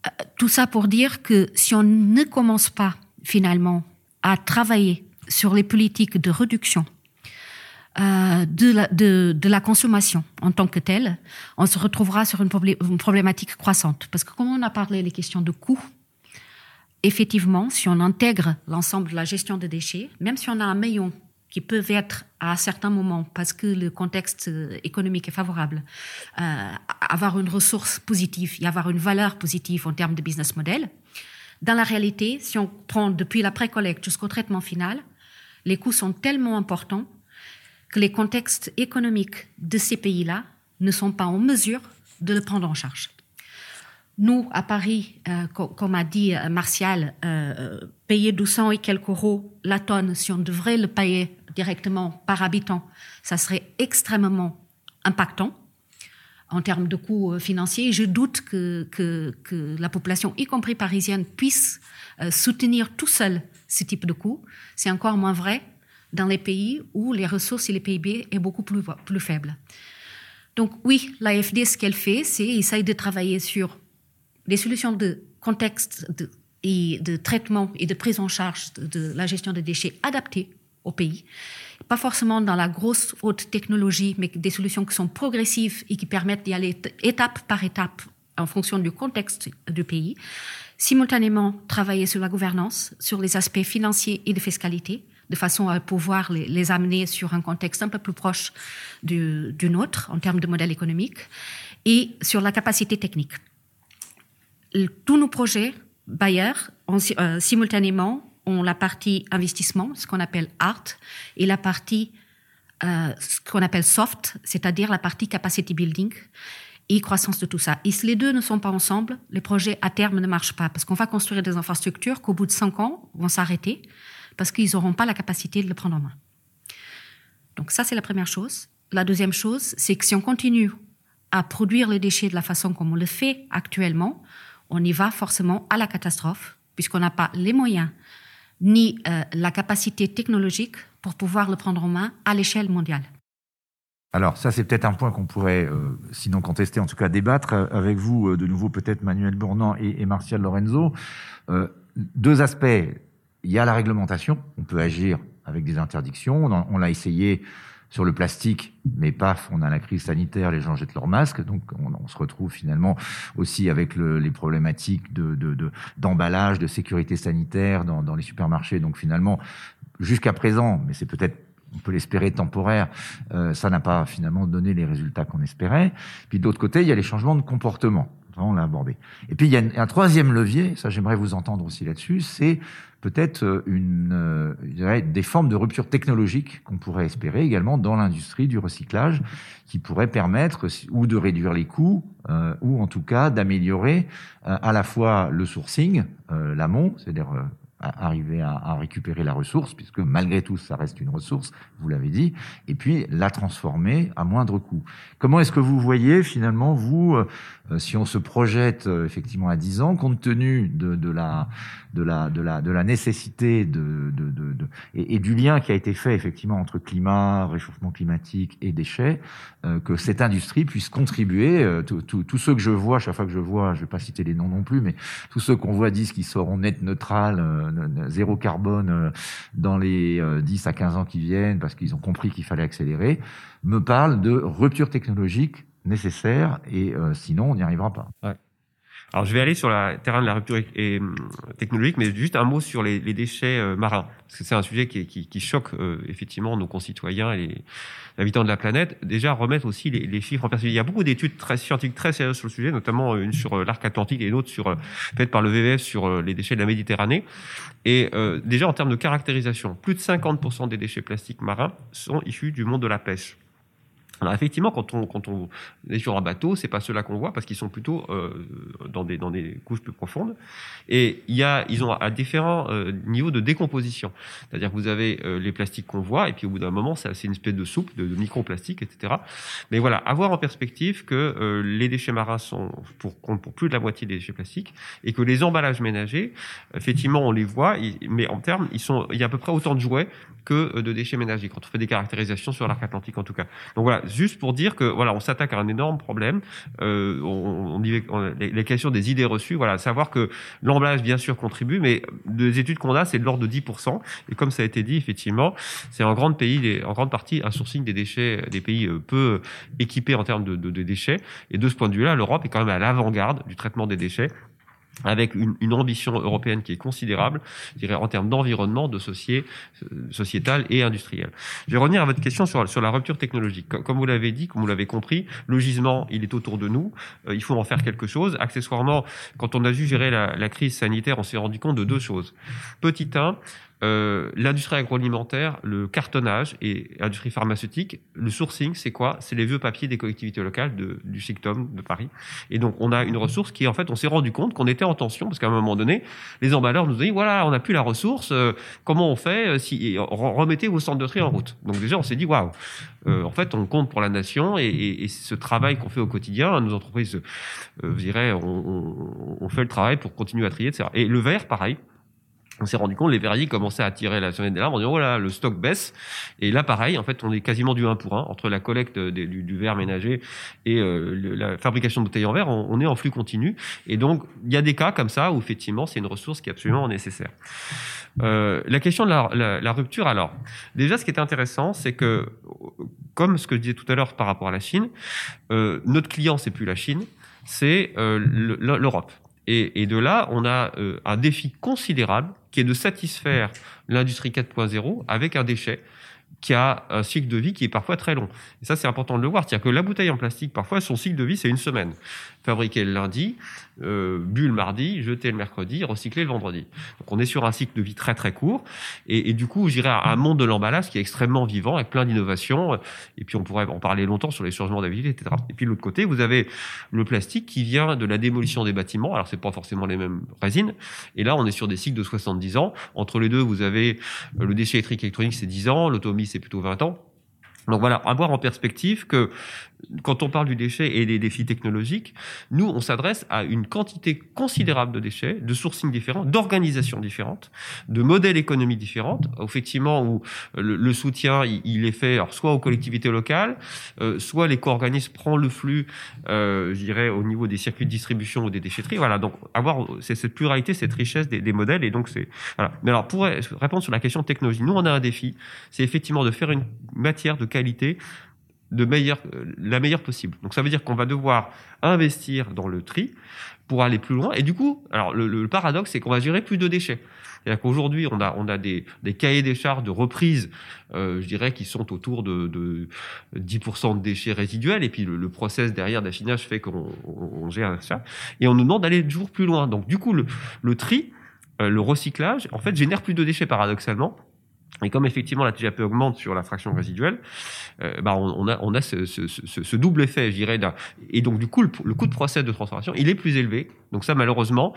Euh, tout ça pour dire que si on ne commence pas finalement à travailler sur les politiques de réduction euh, de, la, de, la consommation en tant que telle, on se retrouvera sur une problématique croissante. Parce que comme on a parlé des questions de coûts, effectivement, si on intègre l'ensemble de la gestion des déchets, même si on a un maillon qui peuvent être à certains moments, parce que le contexte euh, économique est favorable, euh, avoir une ressource positive et avoir une valeur positive en termes de business model. Dans la réalité, si on prend depuis la pré-collecte jusqu'au traitement final, les coûts sont tellement importants que les contextes économiques de ces pays-là ne sont pas en mesure de le prendre en charge. Nous, à Paris, euh, comme a dit euh, Martial, euh, payer 200 et quelques euros la tonne, si on devrait le payer directement par habitant, ça serait extrêmement impactant en termes de coûts financiers. Je doute que, que, la population, y compris parisienne, puisse soutenir tout seul ce type de coûts. C'est encore moins vrai dans les pays où les ressources et les PIB est beaucoup plus, plus faible. Donc oui, l'AFD, ce qu'elle fait, c'est essayer de travailler sur des solutions de contexte de, et de traitement et de prise en charge de, la gestion des déchets adaptées au pays. Pas forcément dans la grosse haute technologie, mais des solutions qui sont progressives et qui permettent d'y aller étape par étape en fonction du contexte du pays. Simultanément, travailler sur la gouvernance, sur les aspects financiers et de fiscalité, de façon à pouvoir les, les amener sur un contexte un peu plus proche du nôtre en termes de modèle économique, et sur la capacité technique tous nos projets ont, euh, simultanément, ont la partie investissement, ce qu'on appelle ART, et la partie euh, ce qu'on appelle soft, c'est-à-dire la partie capacity building et croissance de tout ça. Et si les deux ne sont pas ensemble, les projets à terme ne marchent pas parce qu'on va construire des infrastructures qu'au bout de cinq ans vont s'arrêter parce qu'ils n'auront pas la capacité de le prendre en main. Donc ça, c'est la première chose. La deuxième chose, c'est que si on continue à produire les déchets de la façon comme on le fait actuellement, on y va forcément à la catastrophe, puisqu'on n'a pas les moyens ni euh, la capacité technologique pour pouvoir le prendre en main à l'échelle mondiale. Alors ça, c'est peut-être un point qu'on pourrait, euh, sinon contester, en tout cas débattre euh, avec vous, de nouveau peut-être Manuel Bournan et, et Martial Lorenzo. deux aspects. Il y a la réglementation, on peut agir avec des interdictions, on l'a essayé sur le plastique, mais paf, on a la crise sanitaire, les gens jettent leurs masques, donc on, se retrouve finalement aussi avec le, les problématiques de, d'emballage, de, sécurité sanitaire dans, dans les supermarchés. Donc finalement, jusqu'à présent, mais c'est peut-être on peut l'espérer temporaire, euh, ça n'a pas finalement donné les résultats qu'on espérait. Puis d'autre côté, il y a les changements de comportement. Et puis il y a un troisième levier, ça j'aimerais vous entendre aussi là-dessus, c'est peut-être euh, une, euh, des formes de rupture technologique qu'on pourrait espérer également dans l'industrie du recyclage, qui pourraient permettre ou de réduire les coûts, euh, ou en tout cas d'améliorer à la fois le sourcing, l'amont, c'est-à-dire arriver à, à, récupérer la ressource, puisque malgré tout, ça reste une ressource, vous l'avez dit, et puis la transformer à moindre coût. Comment est-ce que vous voyez finalement, vous, euh, si on se projette euh, effectivement à 10 ans, compte tenu de, de, la, de, la, de, la, de la nécessité de, de, de et, et, du lien qui a été fait effectivement entre climat, réchauffement climatique et déchets, euh, que cette industrie puisse contribuer, tous ceux que je vois, chaque fois que je vois, je vais pas citer les noms non plus, mais tous ceux qu'on voit disent qu'ils seront net neutral, zéro carbone dans les 10 à 15 ans qui viennent, parce qu'ils ont compris qu'il fallait accélérer, me parlent de rupture technologique nécessaire et euh, sinon on n'y arrivera pas. Ouais. Alors je vais aller sur le terrain de la rupture technologique, mais juste un mot sur les, déchets euh, marins, parce que c'est un sujet qui, choque euh, effectivement nos concitoyens et les habitants de la planète. Déjà remettre aussi les, chiffres en perspective. Il y a beaucoup d'études très scientifiques très sérieuses sur le sujet, notamment une sur l'arc atlantique et une autre sur faite par le WWF sur les déchets de la Méditerranée. Et déjà en termes de caractérisation, plus de 50% des déchets plastiques marins sont issus du monde de la pêche. Alors effectivement, quand on, quand on est sur un bateau, c'est pas ceux-là qu'on voit parce qu'ils sont plutôt euh, dans, des, dans des couches plus profondes. Et il y a, ils ont à différents euh, niveaux de décomposition. C'est-à-dire que vous avez euh, les plastiques qu'on voit, et puis au bout d'un moment, c'est une espèce de soupe, de, de microplastiques, etc. Mais voilà, avoir en perspective que euh, les déchets marins sont pour, pour plus de la moitié des déchets plastiques, et que les emballages ménagers, effectivement, on les voit, mais en termes, ils sont, il y a à peu près autant de jouets que de déchets ménagers quand on fait des caractérisations sur l'arc atlantique en tout cas. Donc voilà, juste pour dire que voilà, on s'attaque à un énorme problème. Euh, on, on, les, questions des idées reçues, voilà, savoir que l'emballage bien sûr contribue, mais des études qu'on a, c'est de l'ordre de 10%. Et comme ça a été dit, effectivement, c'est en grande pays, en grande partie un sourcing des déchets des pays euh, peu équipés en termes de, de, de déchets. Et de ce point de vue-là, l'Europe est quand même à l'avant-garde du traitement des déchets avec une, une, ambition européenne qui est considérable, je dirais, en termes d'environnement, de euh, sociétal et industriel. Je vais revenir à votre question sur, la rupture technologique. Comme, vous l'avez dit, comme vous l'avez compris, le gisement, il est autour de nous. Euh, il faut en faire quelque chose. Accessoirement, quand on a dû gérer la, la crise sanitaire, on s'est rendu compte de deux choses. Petit 1, euh, l'industrie agroalimentaire, le cartonnage et l'industrie pharmaceutique, le sourcing, c'est quoi? C'est les vieux papiers des collectivités locales de, du SICTOM de Paris. Et donc, on a une ressource qui, en fait, on s'est rendu compte qu'on était en tension parce qu'à un moment donné, les emballeurs nous ont dit voilà, on n'a plus la ressource. Euh, comment on fait euh, si remettez vos centres de tri en route Donc déjà, on s'est dit waouh. en fait, on compte pour la nation et, et, et ce travail qu'on fait au quotidien, nos entreprises, vous direz, on, on, on, fait le travail pour continuer à trier, etc. Et le verre, pareil on s'est rendu compte, les verriers commençaient à tirer la sonnette d'alarme en disant, voilà, le stock baisse. Et là, pareil, en fait, on est quasiment du 1 pour 1 entre la collecte du, verre ménager et euh, la fabrication de bouteilles en verre. On, est en flux continu. Et donc, il y a des cas comme ça où, effectivement, c'est une ressource qui est absolument nécessaire. Euh, la question de la, rupture, alors, déjà, ce qui est intéressant, c'est que, comme ce que je disais tout à l'heure par rapport à la Chine, euh, notre client, c'est plus la Chine, c'est euh, l'Europe. Et, et, de là, on a euh, un défi considérable qui est de satisfaire l'industrie 4.0 avec un déchet qui a un cycle de vie qui est parfois très long. Et ça, c'est important de le voir. C'est-à-dire que la bouteille en plastique, parfois, son cycle de vie, c'est une semaine. Fabriqué le lundi, euh, bu le mardi, jeté le mercredi, recyclé le vendredi. Donc on est sur un cycle de vie très très court et, du coup, je dirais un monde de l'emballage qui est extrêmement vivant avec plein d'innovations et puis on pourrait en parler longtemps sur les changements d'habitude, etc. Et puis de l'autre côté, vous avez le plastique qui vient de la démolition des bâtiments. Alors c'est pas forcément les mêmes résines et là on est sur des cycles de 70 ans. Entre les deux, vous avez euh, le déchet électrique électronique c'est 10 ans, l'automobile c'est plutôt 20 ans. Donc voilà, avoir en perspective que quand on parle du déchet et des défis technologiques, nous, on s'adresse à une quantité considérable de déchets, de sourcing différents, d'organisations différentes, de modèles économiques différents, effectivement, où le, soutien, il, est fait alors, soit aux collectivités locales, euh, soit les co-organismes prennent le flux, euh, je dirais, au niveau des circuits de distribution ou des déchetteries. Voilà, donc avoir cette pluralité, cette richesse des, des modèles, et donc c'est... Voilà. Mais alors, pour répondre sur la question de technologie, nous, on a un défi, c'est effectivement de faire une matière de qualité de euh, la meilleure possible. Donc ça veut dire qu'on va devoir investir dans le tri pour aller plus loin. Et du coup, alors le, paradoxe, c'est qu'on va gérer plus de déchets. C'est-à-dire qu'aujourd'hui, on a, on a des, des cahiers des charges de reprise, euh, je dirais, qui sont autour de, de 10% de déchets résiduels. Et puis le, process derrière d'affinage fait qu'on on, gère ça. Et on nous demande d'aller toujours plus loin. Donc du coup, le, le tri, euh, le recyclage, en fait, génère plus de déchets paradoxalement. Et comme effectivement la TGAP augmente sur la fraction résiduelle, euh, bah on, a, on a ce, ce, ce, ce double effet, je dirais. Et donc du coup, le, le, coût de process de transformation, il est plus élevé. Donc ça, malheureusement,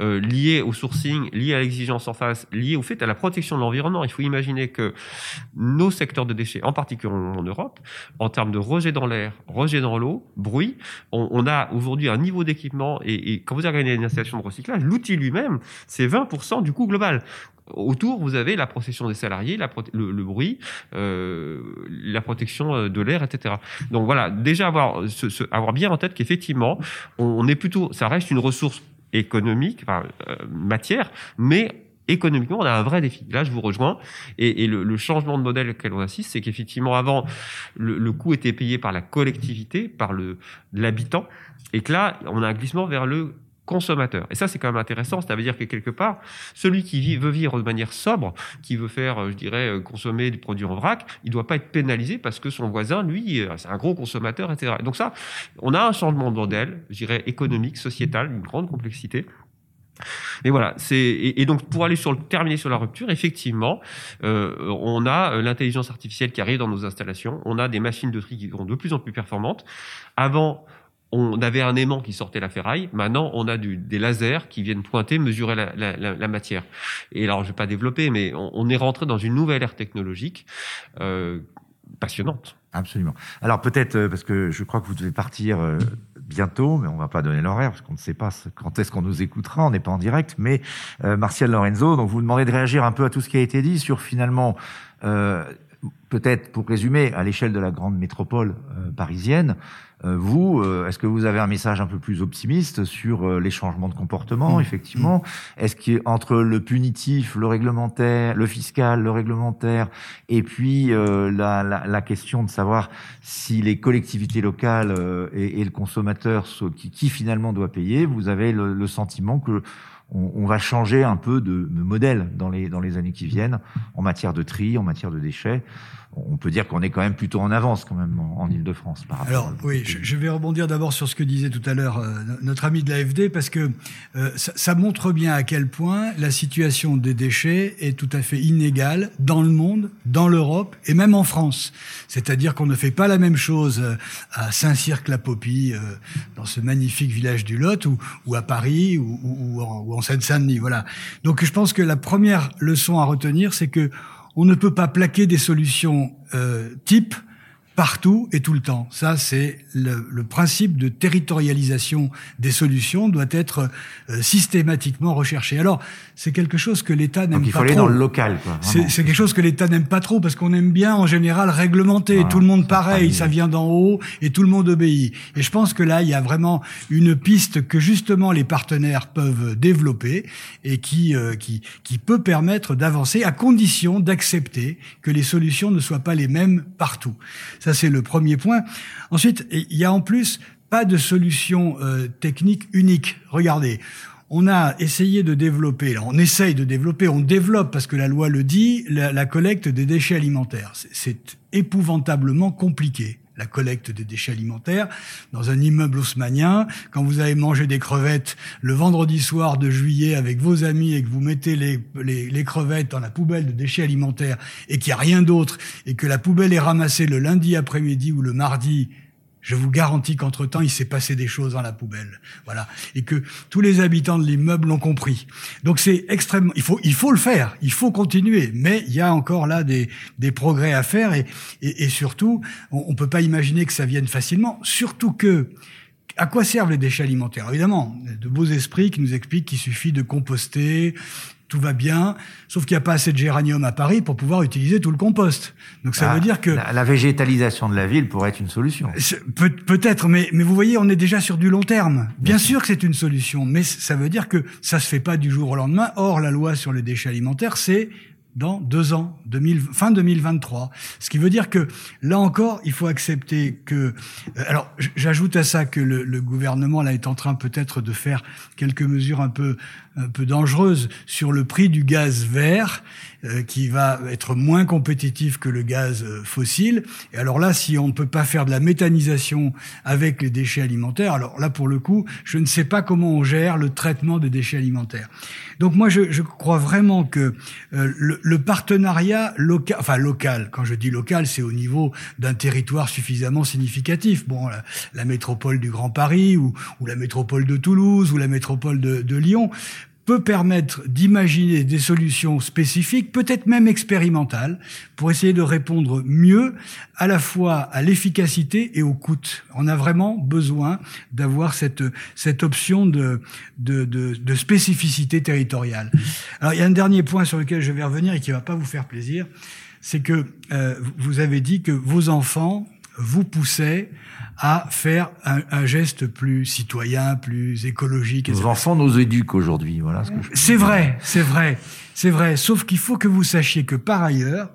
euh, lié au sourcing, lié à l'exigence en face, lié au fait à la protection de l'environnement. Il faut imaginer que nos secteurs de déchets, en particulier en Europe, en termes de rejet dans l'air, rejet dans l'eau, bruit, on, on a aujourd'hui un niveau d'équipement. Et, et, quand vous avez une installation de recyclage, l'outil lui-même, c'est 20% du coût global. Autour, vous avez la protection des salariés, la le, bruit, euh, la protection euh, de l'air, etc. Donc voilà, déjà avoir, avoir bien en tête qu'effectivement, on, est plutôt, ça reste une ressource économique, enfin, euh, matière, mais économiquement, on a un vrai défi. Là, je vous rejoins. Et, le, le, changement de modèle auquel on assiste, c'est qu'effectivement, avant, le, le, coût était payé par la collectivité, par l'habitant, et que là, on a un glissement vers le consommateur. Et ça, c'est quand même intéressant. Ça veut dire que quelque part, celui qui vit, veut vivre de manière sobre, qui veut faire, euh, je dirais, euh, consommer des produits en vrac, il doit pas être pénalisé parce que son voisin, lui, euh, c'est un gros consommateur, etc. donc ça, on a un changement de modèle, je dirais, économique, sociétal, une grande complexité. Mais voilà, c'est et, donc pour aller sur le terminer sur la rupture, effectivement, euh, on a l'intelligence artificielle qui arrive dans nos installations, on a des machines de tri qui sont de plus en plus performantes. Avant, on avait un aimant qui sortait la ferraille. Maintenant, on a du, des lasers qui viennent pointer, mesurer la, la, la, matière. Et alors, je vais pas développer, mais on, est rentré dans une nouvelle ère technologique euh, passionnante. Absolument. Alors peut-être euh, parce que je crois que vous devez partir euh, bientôt, mais on va pas donner l'horaire parce qu'on ne sait pas quand est-ce qu'on nous écoutera, on n'est pas en direct. Mais euh, Martial Lorenzo, donc vous demandez de réagir un peu à tout ce qui a été dit sur finalement euh, peut-être pour résumer, à l'échelle de la grande métropole euh, parisienne, vous, euh, est-ce que vous avez un message un peu plus optimiste sur les changements de comportement, mmh. effectivement? Mmh. Est-ce qu'entre le punitif, le réglementaire, le fiscal, le réglementaire, et puis la, la, la, question de savoir si les collectivités locales et, et, le consommateur, qui, qui, finalement doit payer, vous avez le, le sentiment que on, va changer un peu de, modèle dans les, dans les années qui viennent en matière de tri, en matière de déchets? On peut dire qu'on est quand même plutôt en avance quand même en, Ile-de-France. Alors oui, je, vais rebondir d'abord sur ce que disait tout à l'heure euh, notre ami de l'AFD parce que euh, ça, ça, montre bien à quel point la situation des déchets est tout à fait inégale dans le monde, dans l'Europe et même en France. C'est-à-dire qu'on ne fait pas la même chose euh, à Saint-Cirque-la-Popie, dans ce magnifique village du Lot, ou, ou à Paris, ou, ou, ou en Seine-Saint-Denis. Voilà. Donc je pense que la première leçon à retenir, c'est que on ne peut pas plaquer des solutions euh, types partout et tout le temps. Ça, c'est le, le, principe de territorialisation des solutions doit être euh, systématiquement recherché. Alors, c'est quelque chose que l'État n'aime pas trop. il faut aller dans le local. C'est quelque chose que l'État n'aime pas trop parce qu'on aime bien en général réglementer. tout le monde pareil, ça vient d'en haut et tout le monde obéit. Et je pense que là, il y a vraiment une piste que justement les partenaires peuvent développer et qui euh, qui qui peut permettre d'avancer à condition d'accepter que les solutions ne soient pas les mêmes partout. Ça, c'est le premier point. Ensuite, il y a en plus pas de solution euh, technique unique. Regardez, on a essayé de développer, on essaye de développer, on développe parce que la loi le dit, la, collecte des déchets alimentaires. C'est épouvantablement compliqué. La collecte des déchets alimentaires. Dans un immeuble haussmanien, quand vous avez mangé des crevettes le vendredi soir de juillet avec vos amis et que vous mettez les, les, les crevettes dans la poubelle de déchets alimentaires et qu'il n'y a rien d'autre et que la poubelle est ramassée le lundi après-midi ou le mardi je vous garantis qu'entre-temps, il s'est passé des choses dans la poubelle. Voilà. Et que tous les habitants de l'immeuble l'ont compris. Donc c'est extrêmement, il faut, il faut le faire. Il faut continuer. Mais il y a encore là des, des progrès à faire et, et, et surtout, on, on peut pas imaginer que ça vienne facilement. Surtout que, à quoi servent les déchets alimentaires? Évidemment, de beaux esprits qui nous expliquent qu'il suffit de composter, tout va bien, sauf qu'il n'y a pas assez de géranium à Paris pour pouvoir utiliser tout le compost. Donc ça Ah, veut dire que la, la végétalisation de la ville pourrait être une solution. peut- peut-être, mais mais vous voyez, on est déjà sur du long terme. Bien sûr que c'est une solution, mais ça veut dire que ça se fait pas du jour au lendemain. Or, la loi sur les déchets alimentaires, c'est dans deux ans, 2000, fin 2023. Ce qui veut dire que là encore, il faut accepter que. euh, Alors, j'ajoute à ça que le, le gouvernement là est en train peut-être de faire quelques mesures un peu un peu dangereuses sur le prix du gaz vert, euh, qui va être moins compétitif que le gaz euh, fossile. Et alors là, si on ne peut pas faire de la méthanisation avec les déchets alimentaires, alors là, pour le coup, je ne sais pas comment on gère le traitement des déchets alimentaires. Donc moi, je, je crois vraiment que euh, le, le partenariat local, enfin local, quand je dis local, c'est au niveau d'un territoire suffisamment significatif. Bon, la, la métropole du Grand Paris ou, ou la métropole de Toulouse ou la métropole de, de Lyon peut permettre d'imaginer des solutions spécifiques, peut-être même expérimentales, pour essayer de répondre mieux à la fois à l'efficacité et au coût. On a vraiment besoin d'avoir cette, cette option de, de, de, de spécificité territoriale. Alors, il y a un dernier point sur lequel je vais revenir et qui va pas vous faire plaisir, c'est que euh, vous avez dit que vos enfants vous poussaient à faire un, un geste plus citoyen, plus écologique. Nos etc. enfants nous éduquent aujourd'hui. Voilà ce que je C'est vrai, c'est vrai, c'est vrai. Sauf qu'il faut que vous sachiez que par ailleurs,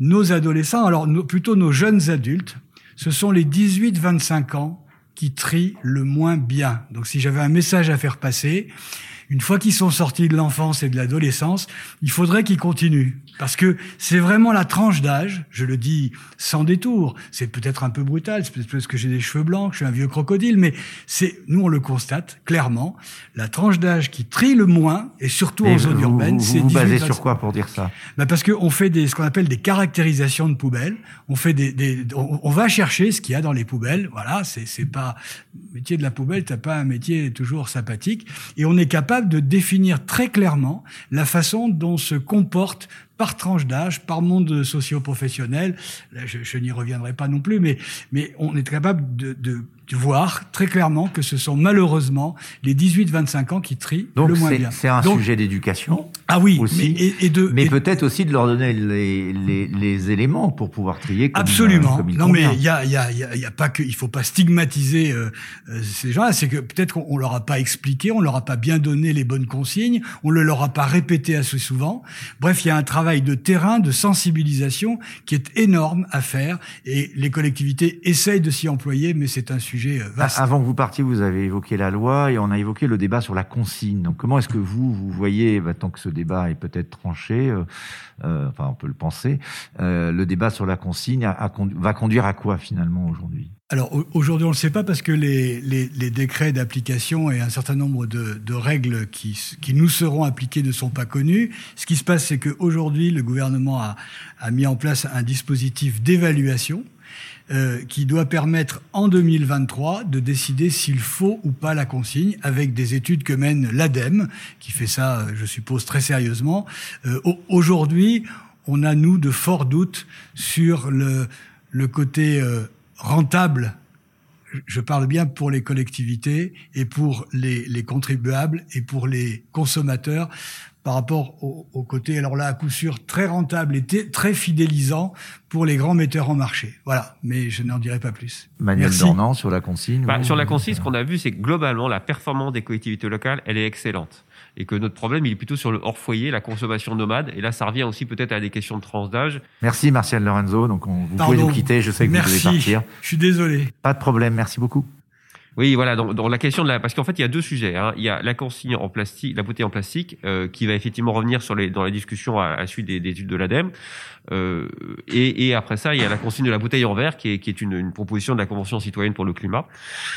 nos adolescents, alors nos- plutôt nos jeunes adultes, ce sont les 18-25 ans qui trient le moins bien. Donc si j'avais un message à faire passer, une fois qu'ils sont sortis de l'enfance et de l'adolescence, il faudrait qu'ils continuent. Parce que c'est vraiment la tranche d'âge, je le dis sans détour, c'est peut-être un peu brutal, c'est peut-être parce que j'ai des cheveux blancs, que je suis un vieux crocodile, mais c'est, nous on le constate clairement, la tranche d'âge qui trie le moins, et surtout en zone vous, urbaine, vous, c'est vous basez 18-25. sur quoi pour dire ça? Bah parce qu'on fait des, ce qu'on appelle des caractérisations de poubelles. On fait des, des on, on va chercher ce qu'il y a dans les poubelles. Voilà, c'est c'est pas le métier de la poubelle. T'as pas un métier toujours sympathique. Et on est capable de définir très clairement la façon dont se comporte par tranche d'âge, par monde socio-professionnel. Là, je, je n'y reviendrai pas non plus, mais mais on est capable de, de, de voir très clairement que ce sont malheureusement les 18-25 ans qui trient Donc le moins bien. c'est un Donc, sujet d'éducation, ah oui, aussi, mais, et, et de mais et- peut-être aussi de leur donner les, les, les éléments pour pouvoir trier comme, Absolument. euh, comme il non, convient. mais il y a, il y a, il y a, il y a pas que, il faut pas stigmatiser euh, euh, ces gens-là. C'est que peut-être qu'on on leur a pas expliqué, on leur a pas bien donné les bonnes consignes, on le leur a pas répété assez souvent. Bref, il y a un travail de terrain, de sensibilisation qui est énorme à faire et les collectivités essayent de s'y employer, mais c'est un sujet euh, vaste. Avant que vous partiez, vous avez évoqué la loi et on a évoqué le débat sur la consigne. Donc, comment est-ce que vous, vous voyez, bah, tant que ce débat est peut-être tranché, euh, euh, enfin, on peut le penser, euh, le débat sur la consigne va conduire à quoi finalement aujourd'hui? Alors au- aujourd'hui, on ne le sait pas parce que les, décrets d'application et un certain nombre de, règles qui, nous seront appliquées ne sont pas connues. Ce qui se passe, c'est qu'aujourd'hui, le gouvernement a mis en place un dispositif d'évaluation euh, qui doit permettre en 2023 de décider s'il faut ou pas la consigne avec des études que mène l'ADEME, qui fait ça, euh, je suppose, très sérieusement. Euh, au- Aujourd'hui, on a, nous, de forts doutes sur le, le côté euh, rentable je parle bien pour les collectivités et pour les, les contribuables et pour les consommateurs par rapport au, au côté, alors là, à coup sûr, très rentable et très fidélisant pour les grands metteurs en marché. Voilà, mais je n'en dirai pas plus. Manuel Merci. Dornan sur la consigne Bah, sur la consigne, ce qu'on a vu, c'est que globalement, la performance des collectivités locales, elle est excellente. Et que notre problème, il est plutôt sur le hors-foyer, la consommation nomade. Et là, ça revient aussi peut-être à des questions de tranche d'âge. Merci Martial Lorenzo. Donc, on, vous Pardon. pouvez nous quitter. Je sais que Merci. vous devez partir. Je suis désolé. Pas de problème. Merci beaucoup. Oui, voilà. Dans la question de la, parce qu'en fait, il y a deux sujets. Hein. Il y a la consigne en plastique, la bouteille en plastique, euh, qui va effectivement revenir sur les dans les discussions à, à suite des, des études de l'ADEME. Euh, et, et, après ça, il y a la consigne de la bouteille en verre, qui est, qui est une, une, proposition de la Convention citoyenne pour le climat.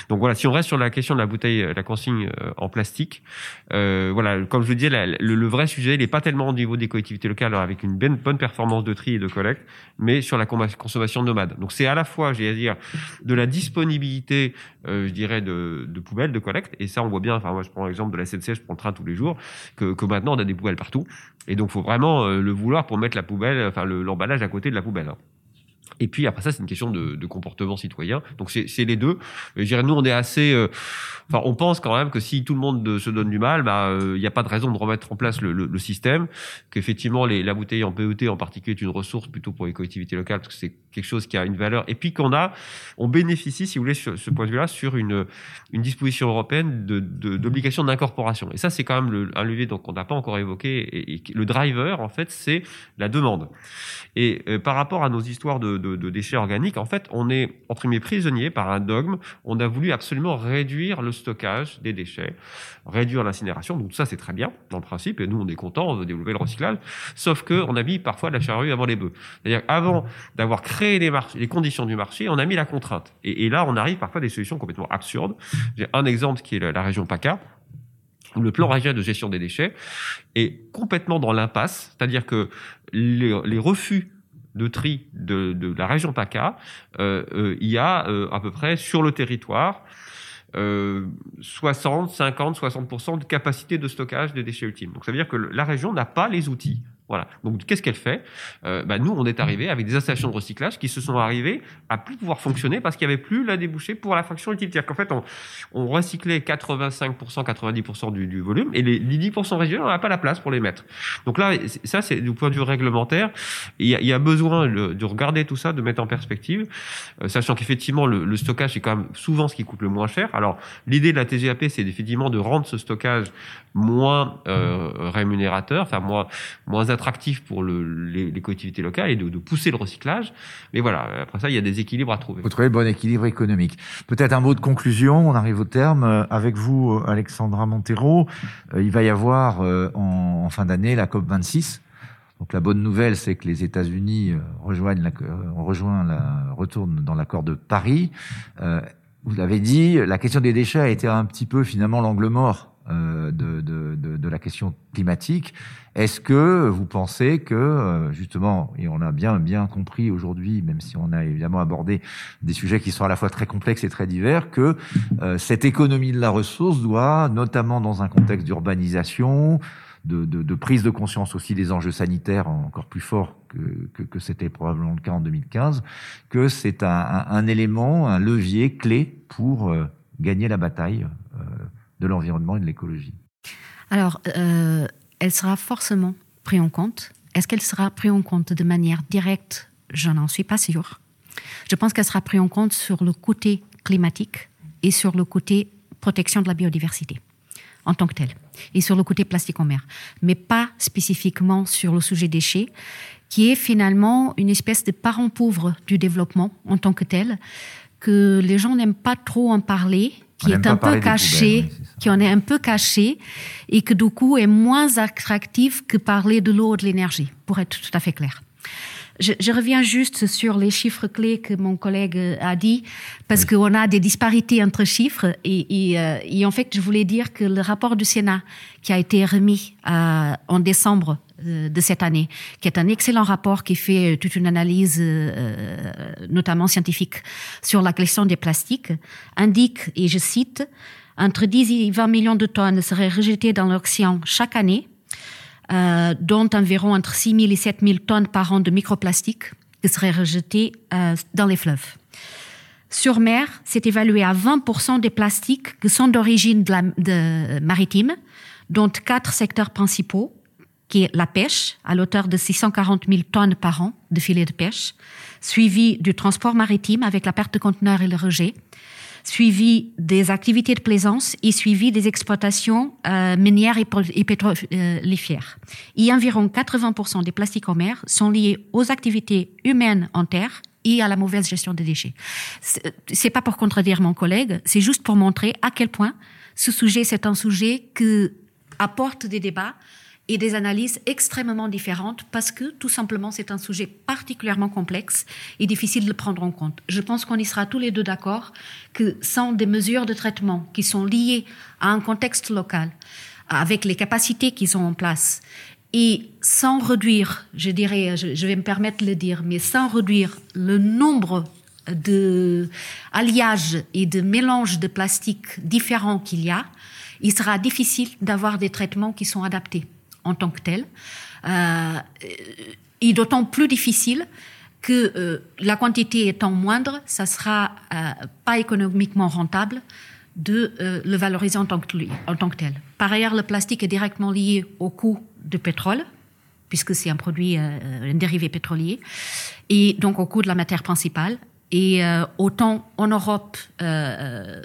Donc voilà, si on reste sur la question de la bouteille, la consigne euh, en plastique, euh, voilà, comme je vous disais, la, le, le, vrai sujet, il n'est pas tellement au niveau des collectivités locales avec une bonne, bonne performance de tri et de collecte, mais sur la consommation nomade. Donc c'est à la fois, j'ai à dire, de la disponibilité, euh, je dirais, de, de, poubelles de collecte, et ça on voit bien. Enfin moi, je prends l'exemple de la SNCF, je prends le train tous les jours, que, que maintenant on a des poubelles partout, et donc faut vraiment euh, le vouloir pour mettre la poubelle, enfin le l'emballage à côté de la poubelle. Et puis après ça, c'est une question de, de comportement citoyen. Donc c'est les deux. je dirais, nous, on est assez. Euh, enfin, on pense quand même que si tout le monde se donne du mal, bah, il euh, n'y a pas de raison de remettre en place le, le, le système. Qu'effectivement, la bouteille en PET en particulier est une ressource plutôt pour les collectivités locales parce que c'est quelque chose qui a une valeur. Et puis qu'on a, on bénéficie, si vous voulez, sur ce point de vue-là, sur une une disposition européenne de d'obligation d'incorporation. Et ça, c'est quand même le, un levier qu'on n'a pas encore évoqué. Et, le driver, en fait, c'est la demande. Et euh, par rapport à nos histoires de de, de, déchets organiques, en fait, on est entre guillemets prisonnier par un dogme. On a voulu absolument réduire le stockage des déchets, réduire l'incinération. Donc ça, c'est très bien dans le principe. Et nous, on est content, on développer le recyclage. Sauf que on a mis parfois la charrue avant les bœufs. C'est-à-dire avant d'avoir créé les, les conditions du marché, on a mis la contrainte. Et, là, on arrive parfois à des solutions complètement absurdes. J'ai un exemple qui est la, région PACA le plan régional de gestion des déchets est complètement dans l'impasse, c'est-à-dire que les, les refus de tri de, de la région PACA, euh, euh, il y a euh, à peu près sur le territoire euh, 60, 50, 60% de capacité de stockage des déchets ultimes. Donc ça veut dire que la région n'a pas les outils voilà. Donc, qu'est-ce qu'elle fait? Euh, bah, Nous, on est arrivé avec des installations de recyclage qui se sont arrivées à plus pouvoir fonctionner parce qu'il n'y avait plus la débouchée pour la fraction utilitaire. Qu'en fait, on, on, recyclait 85%, 90% du, du, volume et les, les 10% régionaux, on n'a pas la place pour les mettre. Donc là, ça, c'est du point de vue réglementaire. Il y a, y a besoin de, de regarder tout ça, de mettre en perspective, euh, sachant qu'effectivement, le, le, stockage est quand même souvent ce qui coûte le moins cher. Alors, l'idée de la TGAP, c'est effectivement de rendre ce stockage moins euh, rémunérateur, enfin moins, moins attractif pour le, les, les, collectivités locales et de, de, pousser le recyclage. Mais voilà, après ça, il y a des équilibres à trouver. Vous trouvez le bon équilibre économique. Peut-être un mot de conclusion, on arrive au terme. Euh, avec vous, Alexandra Montero, euh, il va y avoir euh, en, en fin d'année la COP26. Donc la bonne nouvelle, c'est que les États-Unis rejoignent la, rejoint la, retournent dans l'accord de Paris. Euh, vous l'avez dit, la question des déchets a été un petit peu finalement l'angle mort euh, de, de, de, de, la question climatique. Est-ce que vous pensez que euh, justement, et on a bien bien compris aujourd'hui, même si on a évidemment abordé des sujets qui sont à la fois très complexes et très divers, que euh, cette économie de la ressource doit, notamment dans un contexte d'urbanisation, de, de, de, prise de conscience aussi des enjeux sanitaires encore plus forts que, que, que c'était probablement le cas en 2015, que c'est un, un, un, élément, un levier clé pour euh, gagner la bataille euh, de l'environnement et de l'écologie Alors, euh, elle sera forcément prise en compte. Est-ce qu'elle sera prise en compte de manière directe? Je n'en suis pas sûre. Je pense qu'elle sera prise en compte sur le côté climatique et sur le côté protection de la biodiversité en tant que telle, et sur le côté plastique en mer, mais pas spécifiquement sur le sujet déchets, qui est finalement une espèce de parent pauvre du développement en tant que tel, que les gens n'aiment pas trop en parler, qui est un peu caché, oui, qui en est un peu caché, et que du coup est moins attractif que parler de l'eau et de l'énergie, pour être tout à fait clair. Je, je, reviens juste sur les chiffres clés que mon collègue a dit, parce oui. qu'on a des disparités entre chiffres. Et, et, euh, et, en fait, je voulais dire que le rapport du Sénat, qui a été remis euh, en décembre euh, de cette année, qui est un excellent rapport qui fait toute une analyse, euh, notamment scientifique, sur la question des plastiques, indique, et je cite, entre 10 et 20 millions de tonnes seraient rejetées dans l'océan chaque année euh, dont environ entre 6 000 et 7 000 tonnes par an de microplastiques qui seraient rejetés euh, dans les fleuves. Sur mer, c'est évalué à 20% des plastiques qui sont d'origine de, de maritime, dont quatre secteurs principaux, qui est la pêche, à l'auteur de 640 000 tonnes par an de filets de pêche, suivi du transport maritime avec la perte de conteneurs et le rejet, suivi des activités de plaisance et suivi des exploitations euh, minières et, et pétrolifères. Et environ 80% des plastiques en mer sont liés aux activités humaines en terre et à la mauvaise gestion des déchets. C'est pas pour contredire mon collègue, c'est juste pour montrer à quel point ce sujet, c'est un sujet que apporte des débats et des analyses extrêmement différentes parce que tout simplement c'est un sujet particulièrement complexe et difficile de le prendre en compte. Je pense qu'on y sera tous les deux d'accord que sans des mesures de traitement qui sont liées à un contexte local, avec les capacités qu'ils ont en place et sans réduire, je dirais, je, vais me permettre de le dire, mais sans réduire le nombre de alliages et de mélanges de plastique différents qu'il y a, il sera difficile d'avoir des traitements qui sont adaptés en tant que tels. Euh, et d'autant plus difficile que euh, la quantité étant moindre, ça sera euh, pas économiquement rentable de euh, le valoriser en tant, que, en tant que tel. Par ailleurs, le plastique est directement lié au coût du pétrole, puisque c'est un produit, un dérivé pétrolier, et donc au coût de la matière principale. Et euh, autant en Europe, euh,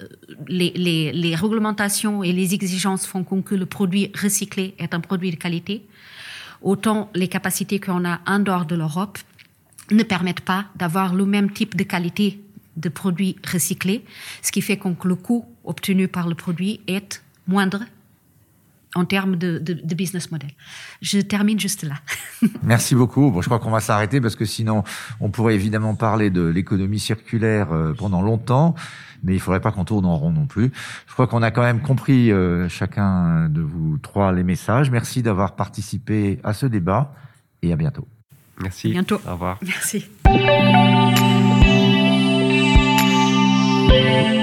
les, les, les, réglementations et les exigences font que le produit recyclé est un produit de qualité, autant les capacités qu'on a en dehors de l'Europe ne permettent pas d'avoir le même type de qualité de produits recyclés, ce qui fait que le coût obtenu par le produit est moindre en termes de, de, business model. Je termine juste là. Merci beaucoup. Bon, je crois qu'on va s'arrêter parce que sinon, on pourrait évidemment parler de l'économie circulaire euh, pendant longtemps, mais il faudrait pas qu'on tourne en rond non plus. Je crois qu'on a quand même compris euh, chacun de vous trois les messages. Merci d'avoir participé à ce débat et à bientôt. Merci. À bientôt. Au revoir. Merci. Thank you.